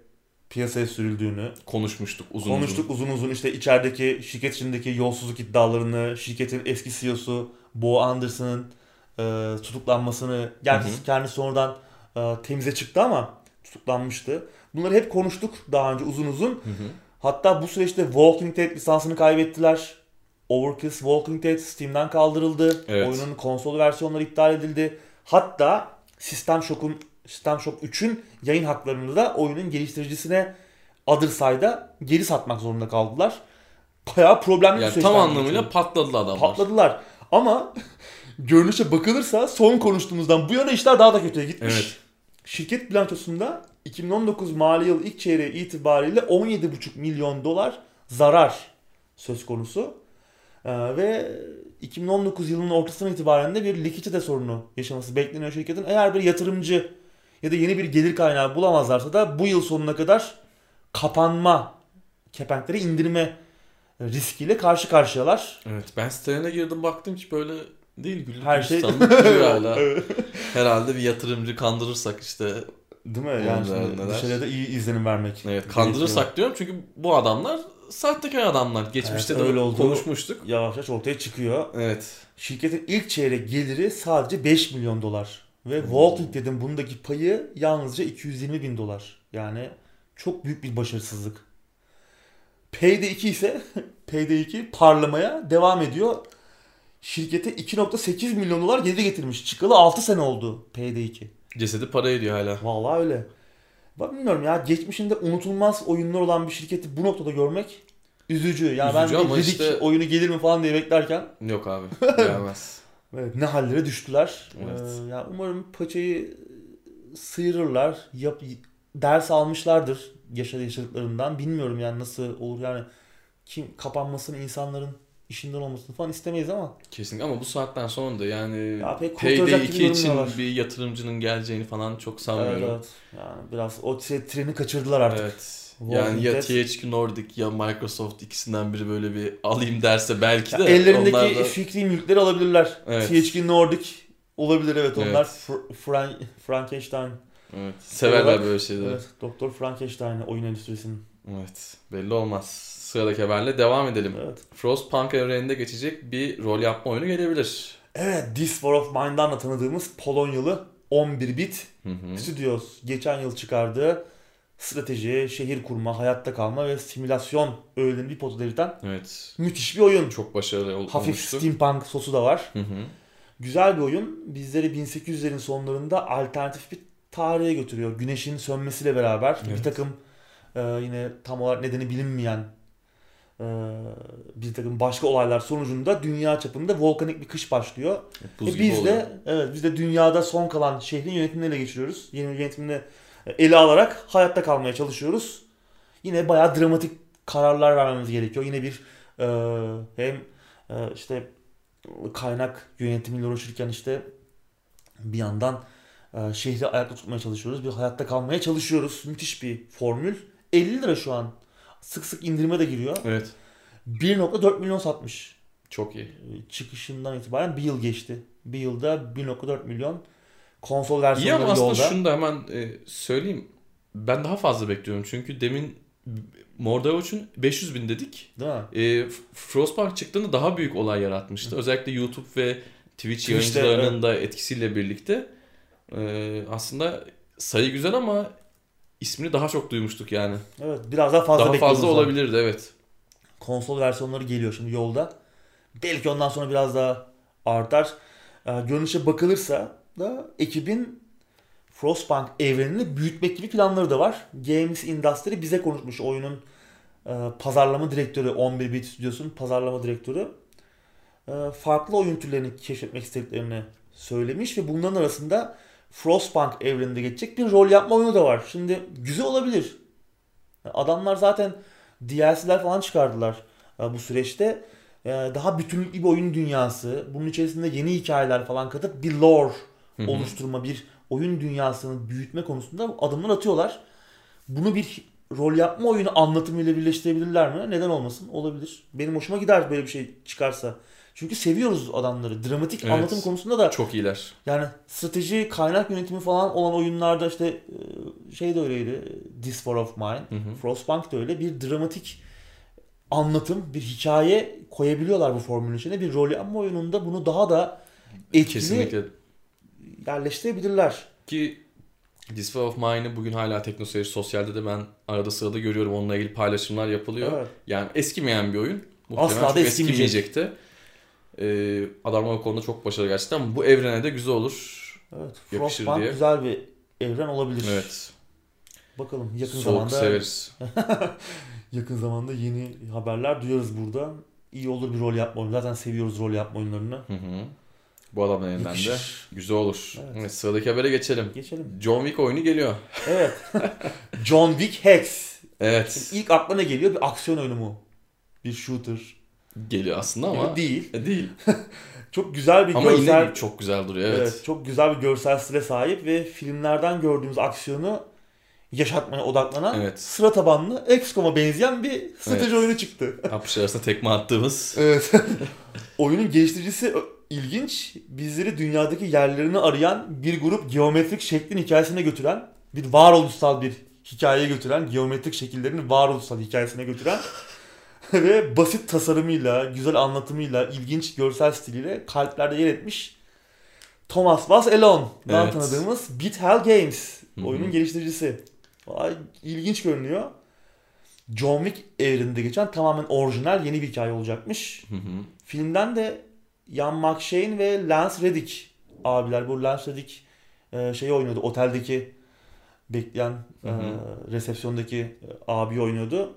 piyasaya sürüldüğünü Konuşmuştuk uzun konuştuk uzun uzun işte içerideki şirket içindeki yolsuzluk iddialarını, şirketin eski CEO'su Bo Anderson'ın e, tutuklanmasını, Hı hı. kendisi sonradan e, temize çıktı ama tutuklanmıştı. Bunları hep konuştuk daha önce uzun uzun. Hı hı. Hatta bu süreçte Walking Dead lisansını kaybettiler. Overkill Walking Dead Steam'den kaldırıldı. Evet. Oyunun konsol versiyonları iptal edildi. Hatta System Shock'un System Shock 3'ün yayın haklarını da oyunun geliştiricisine Otherside'a geri satmak zorunda kaldılar. Bayağı problemli bir Yani süreçten tam anlamıyla geçiyor. patladılar adamlar. patladılar. Ama görünüşe bakılırsa son konuştuğumuzdan bu yana işler daha da kötüye gitmiş. Evet. Şirket bilançosunda 2019 mali yıl ilk çeyreği itibariyle 17,5 milyon dolar zarar söz konusu. Ee, ve 2019 yılının ortasından itibaren de bir likidite sorunu yaşaması bekleniyor şirketin. Eğer bir yatırımcı ya da yeni bir gelir kaynağı bulamazlarsa da bu yıl sonuna kadar kapanma, kepenkleri indirme riskiyle karşı karşıyalar. Evet ben sitelerine girdim baktım ki böyle değil güllük Her şey- hala. Herhalde bir yatırımcı kandırırsak işte Değil mi? Yani şimdi dışarıya da iyi izlenim vermek. evet kandırırsak diyorum çünkü bu adamlar sahtekar adamlar. Geçmişte Evet, de öyle oldu. konuşmuştuk. Yavaş yavaş ortaya çıkıyor. Evet. Şirketin ilk çeyrek geliri sadece 5 milyon dolar. Ve Walking Dead'in bundaki payı yalnızca 220 bin dolar. Yani çok büyük bir başarısızlık. Payday 2 ise Payday 2 parlamaya devam ediyor. Şirkete 2.8 milyon dolar geri getirmiş. Çıkalı 6 sene oldu Payday 2. Cesedi para ediyor hala. Vallahi öyle. Ben bilmiyorum ya geçmişinde unutulmaz oyunlar olan bir şirketi bu noktada görmek üzücü. Yani Üzücü ben Riddick işte- oyunu gelir mi falan diye beklerken Yok abi. Gelmez. Evet, ne hallere düştüler. Evet. Ee, ya umarım paçayı sıyırırlar. Yap, ders almışlardır yaşadığı yaşadıklarından. Bilmiyorum yani nasıl olur yani kim kapanmasını insanların işinden olmasını falan istemeyiz ama Kesinlikle ama bu saatten sonra da yani Ya pek Payday gibi 2 için görünmüyorlar. bir yatırımcının geleceğini falan çok evet, sanmıyorum. evet. Yani biraz o tre- treni kaçırdılar artık. Evet. Yani ya THQ Nordic ya Microsoft ikisinden biri böyle bir alayım derse belki Ya de ellerindeki onlar da fikri mülkleri alabilirler. Evet. THQ Nordic olabilir evet onlar. Evet. Fr- Fran- Frankenstein. evet, severler olarak- böyle şeyleri. Evet. Evet, Doktor Frankenstein oyun endüstrisinin. belli olmaz. Sıradaki haberle devam edelim. Evet. Frostpunk evreninde geçecek bir rol yapma oyunu gelebilir. Evet, This War of Mine'dan da tanıdığımız Polonyalı 11 bit Hı hı. Studios geçen yıl çıkardığı strateji, şehir kurma, hayatta kalma ve simülasyon öğelerini bir potada eriten Evet. müthiş bir oyun. Çok başarılı ol- Hafif olmuştu. steampunk sosu da var. Hı hı. Güzel bir oyun. Bizleri 1800'lerin sonlarında alternatif bir tarihe götürüyor. Güneşin sönmesiyle beraber Evet. bir takım e, yine tam olarak nedeni bilinmeyen e, bir takım başka olaylar sonucunda dünya çapında volkanik bir kış başlıyor. E biz oluyor. de evet biz de dünyada son kalan şehrin yönetimini ele geçiriyoruz. Yeni yönetimini ele alarak hayatta kalmaya çalışıyoruz. Yine bayağı dramatik kararlar vermemiz gerekiyor. Yine bir e, hem e, işte kaynak yönetimiyle uğraşırken işte bir yandan e, şehri ayakta tutmaya çalışıyoruz. Bir hayatta kalmaya çalışıyoruz. Müthiş bir formül. 50 lira şu an. Sık sık indirime de giriyor. Evet. 1.4 milyon satmış Çok iyi. çıkışından itibaren bir yıl geçti. Bir yılda 1.4 milyon konsol İyi versiyonları ama aslında yolda. şunu da hemen e, söyleyeyim. Ben daha fazla bekliyorum. Çünkü demin Mordor 500 bin dedik. Değil mi? E, Frostpunk çıktığında daha büyük olay yaratmıştı. Özellikle YouTube ve Twitch Twitch'te, yayıncılarının da etkisiyle birlikte. E, aslında sayı güzel ama ismini daha çok duymuştuk yani. Evet biraz daha fazla daha fazla olabilirdi evet. Konsol versiyonları geliyor şimdi yolda. Belki ondan sonra biraz daha artar. Ee, görünüşe bakılırsa da ekibin Frostpunk evrenini büyütmek gibi planları da var. Games Industry bize konuşmuş oyunun e, pazarlama direktörü 11 bit stüdyosunun pazarlama direktörü e, farklı oyun türlerini keşfetmek istediklerini söylemiş ve bunların arasında Frostpunk evreninde geçecek bir rol yapma oyunu da var. Şimdi güzel olabilir. Adamlar zaten DLC'ler falan çıkardılar e, bu süreçte. E, Daha bütünlüklü bir oyun dünyası, bunun içerisinde yeni hikayeler falan katıp bir lore Hı hı. oluşturma, bir oyun dünyasını büyütme konusunda adımlar atıyorlar. Bunu bir rol yapma oyunu anlatımıyla birleştirebilirler mi? Neden olmasın? Olabilir. Benim hoşuma gider böyle bir şey çıkarsa. Çünkü seviyoruz adamları. Dramatik Evet. anlatım konusunda da Çok iyiler. yani strateji, kaynak yönetimi falan olan oyunlarda işte e, şey de öyleydi. This War of Mine. Hı hı. Frostpunk da öyle. Bir dramatik anlatım, bir hikaye koyabiliyorlar bu formülün içine. Bir rol yapma oyununda bunu daha da etkili Kesinlikle. Yerleştirebilirler. Ki War of Mine'ı bugün hala TeknoSeyir Sosyal'de de ben arada sırada görüyorum. Onunla ilgili paylaşımlar yapılıyor. Evet. Yani eskimeyen bir oyun. Asla Muhtemelen da çok eskimeyecek. eskimeyecekti. Ee, adamlar o konuda çok başarılı gerçekten. Ama bu evrene de güzel olur. Evet. Frostpunk diye. güzel bir evren olabilir. Evet. Bakalım yakın Soğuk zamanda severiz. yakın zamanda yeni haberler duyarız burada. İyi olur bir rol yapma oyunu. Zaten seviyoruz rol yapma oyunlarını. Hı hı. Bu adamın elinden de güzel olur. Evet. Evet. sıradaki habere geçelim. Geçelim. John Wick oyunu geliyor. Evet. John Wick Hex. Evet. İlk akla ne geliyor? Bir aksiyon oyunu mu? Bir shooter. Geliyor aslında ama Değil. E, değil. Çok güzel bir Ama görsel. yine çok güzel duruyor. Evet. Evet, çok güzel bir görsel stile sahip ve filmlerden gördüğümüz aksiyonu yaşatmaya odaklanan Evet. sıra tabanlı XCOM'a benzeyen bir strateji Evet. oyunu çıktı. Kapış arasında tekme attığımız. Evet. Oyunun geliştiricisi ilginç. Bizleri dünyadaki yerlerini arayan bir grup geometrik şeklin hikayesine götüren, bir varoluşsal bir hikayeye götüren, geometrik şekillerin varoluşsal hikayesine götüren ve basit tasarımıyla, güzel anlatımıyla, ilginç görsel stiliyle kalplerde yer etmiş Thomas Was Alone'dan Evet. tanıdığımız Beat Hell Games Hı hı. oyunun geliştiricisi. Vay, ilginç görünüyor. John Wick evreninde geçen tamamen orijinal yeni bir hikaye olacakmış. Hı hı. Filmden de Ian McShane ve Lance Reddick abiler. Bu Lance Reddick e, şeyi oynuyordu. Oteldeki bekleyen e, Hı resepsiyondaki e, abi oynuyordu.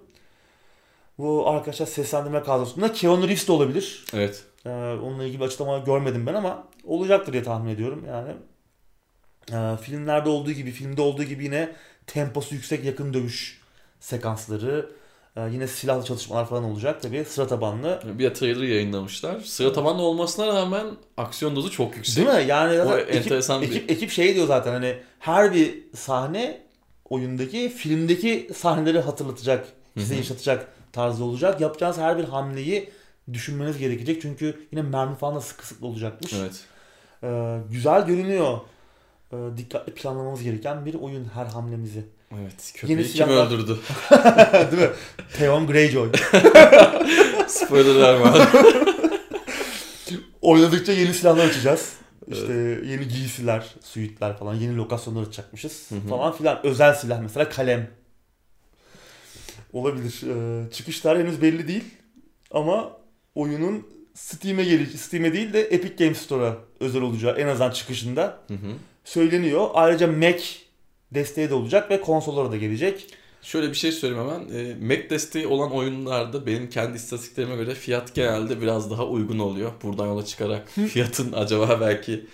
Bu arkadaşlar seslendirme kadrosunda Keanu Reeves de olabilir. Evet. E, onunla ilgili bir açıklama görmedim ben ama olacaktır diye tahmin ediyorum. Yani e, filmlerde olduğu gibi, filmde olduğu gibi yine temposu yüksek yakın dövüş sekansları, yine silahlı çalışmalar falan olacak. Tabii sıra tabanlı. Bir de trailer yayınlamışlar. Sıra tabanlı olmasına rağmen aksiyon dozu çok yüksek. Değil mi? Yani O ekip, enteresan bir- ekip, ekip şey diyor zaten hani her bir sahne oyundaki filmdeki sahneleri hatırlatacak, size yaşatacak tarzda olacak. Yapacağınız her bir hamleyi düşünmeniz gerekecek. Çünkü yine mermi falan da sıkı sıkı olacakmış. Evet. Ee, güzel görünüyor. Ee, dikkatli planlamamız gereken bir oyun her hamlemizi. Evet. Köpeği kim silahlar- öldürdü? Değil mi? Theon Greyjoy. Spoiler verme abi. Oynadıkça yeni silahlar açacağız. İşte yeni giysiler, suitler falan, yeni lokasyonlar açacakmışız Hı hı. falan filan. Özel silah mesela kalem. Olabilir. Ee, çıkış tarihi henüz belli değil. Ama oyunun Steam'e geliş, Steam'e değil de Epic Games Store'a özel olacağı en azından çıkışında Hı hı. söyleniyor. Ayrıca Mac desteği de olacak ve konsollara da gelecek. Şöyle bir şey söyleyeyim hemen. E, Mac desteği olan oyunlarda benim kendi istatistiklerime göre fiyat genelde biraz daha uygun oluyor. Buradan yola çıkarak fiyatın acaba belki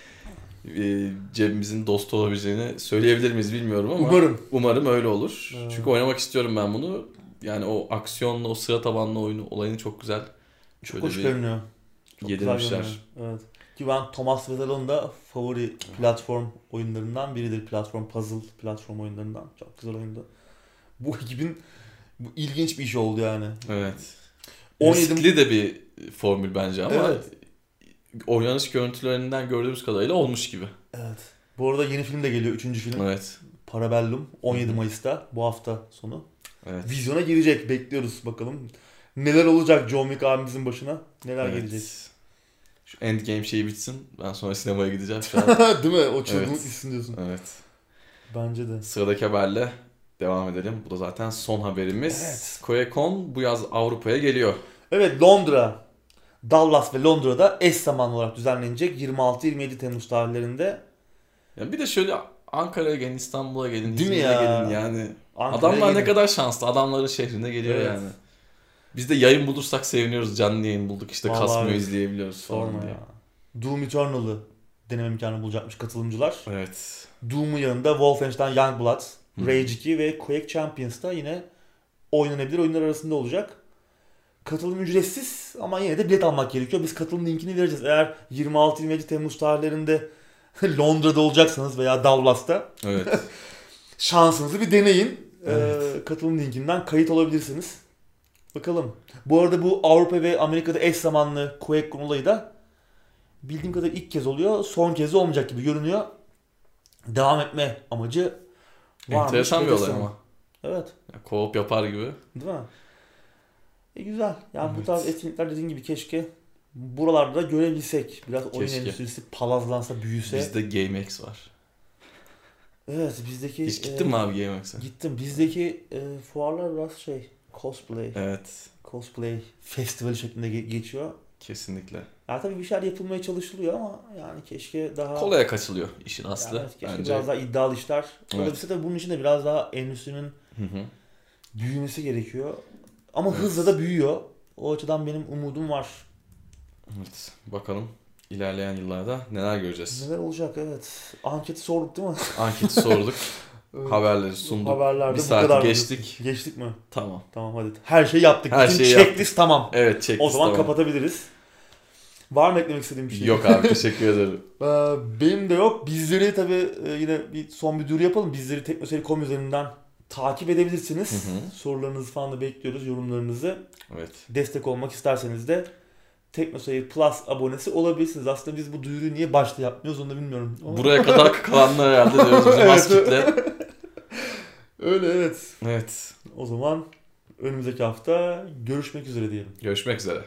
e, cebimizin dostu olabileceğini söyleyebilir miyiz bilmiyorum ama Umarım. umarım öyle olur. Evet. Çünkü oynamak istiyorum ben bunu. Yani o aksiyonlu, o sıra tabanlı oyunu olayını çok güzel Çok hoş görünüyor. Çok güzel görünüyor. Evet. Ki ben Thomas Vezal'ın da favori platform oyunlarından biridir. Platform puzzle platform oyunlarından. Çok güzel oyundu. Bu ekibin bu ilginç bir iş oldu yani. Evet. 17 Riskli de bir formül bence ama Evet. oynanış görüntülerinden gördüğümüz kadarıyla olmuş gibi. Evet. Bu arada yeni film de geliyor. Üçüncü film. Evet. Parabellum. 17 Mayıs'ta. Bu hafta sonu. Evet. Vizyona girecek. Bekliyoruz bakalım. Neler olacak John Wick abimizin başına? Neler Evet. gelecek? Şu endgame şeyi bitsin. Ben sonra sinemaya gideceğim şu an. Değil mi? O çılgınlık Evet. gitsin diyorsun. evet. Bence de. Sıradaki haberle devam edelim. Bu da zaten son haberimiz. Evet. Koyacon bu yaz Avrupa'ya geliyor. Evet Londra, Dallas ve Londra'da eş zamanlı olarak düzenlenecek 26-27 Temmuz tarihlerinde. Yani bir de şöyle Ankara'ya gelin, İstanbul'a gelin, Değil mi İzmir'e ya? gelin yani. Ankara'ya Adamlar ne gelin. kadar şanslı. Adamların şehrine geliyor Evet. yani. Biz de yayın bulursak seviniyoruz. Canlı yayın bulduk işte Vallahi kasmıyor evet. izleyebiliyoruz falan Sorma diye. ya. Doom Eternal'ı deneme imkanı bulacakmış katılımcılar. Evet. Doom'un yanında Wolfenstein Youngblood, Hı. Rage 2 ve Quake Champions da yine oynanabilir oyunlar arasında olacak. Katılım ücretsiz ama yine de bilet almak gerekiyor. Biz katılım linkini vereceğiz. Eğer 26-27 Temmuz tarihlerinde Londra'da olacaksanız veya Dallas'ta Evet. şansınızı bir deneyin. Evet. Ee, katılım linkinden kayıt olabilirsiniz. Bakalım. Bu arada bu Avrupa ve Amerika'da eş zamanlı Quake olayı da bildiğim kadarıyla ilk kez oluyor. Son kez de olmayacak gibi görünüyor. Devam etme amacı varmış. Enteresan bir olay ama. Evet. Yani Co-op yapar gibi. Değil mi? E güzel. Yani bu Evet. tarz etkinlikler dediğin gibi keşke buralarda da görebilsek. Biraz oyun Keşke. endüstrisi palazlansa, büyüse. Bizde GameX var. Evet bizdeki... Hiç e, gittin mi abi GameX'e? Gittim. Bizdeki e, fuarlar biraz şey cosplay. Evet. Cosplay festival şeklinde ge- geçiyor. Kesinlikle. Ya tabii bir şeyler yapılmaya çalışılıyor ama yani keşke daha Kolaya kaçılıyor işin Yani aslı. evet, keşke bence. biraz daha iddialı işler Evet. olabilse tabii bunun için de biraz daha endüstrinin Hı hı. büyümesi gerekiyor. Ama Evet. hızla da büyüyor. O açıdan benim umudum var. Evet. Bakalım ilerleyen yıllarda neler göreceğiz. Neler olacak evet. Anketi sorduk değil mi? Anketi sorduk. Evet. Haberleri sunduk. Haberlerde Bir kadar. geçtik. Geçtik mi? Tamam. Tamam hadi. Her şeyi yaptık. Her Bütün şeyi checklist tamam. Evet çek. O zaman kapatabiliriz. Var mı eklemek istediğim bir şey? Yok abi teşekkür ederim. Ee, benim de yok. Bizleri tabii e, yine bir son bir duyuru yapalım. Bizleri teknoseri.com üzerinden takip edebilirsiniz. Hı hı. Sorularınızı falan da bekliyoruz. Yorumlarınızı. Evet. Destek olmak isterseniz de Teknoseyir Plus abonesi olabilirsiniz. Aslında biz bu duyuruyu niye başta yapmıyoruz onu da bilmiyorum. Buraya kadar kalanlar herhalde diyoruz bizim Evet. az kitle. Öyle evet. Evet. O zaman önümüzdeki hafta görüşmek üzere diyelim. Görüşmek üzere.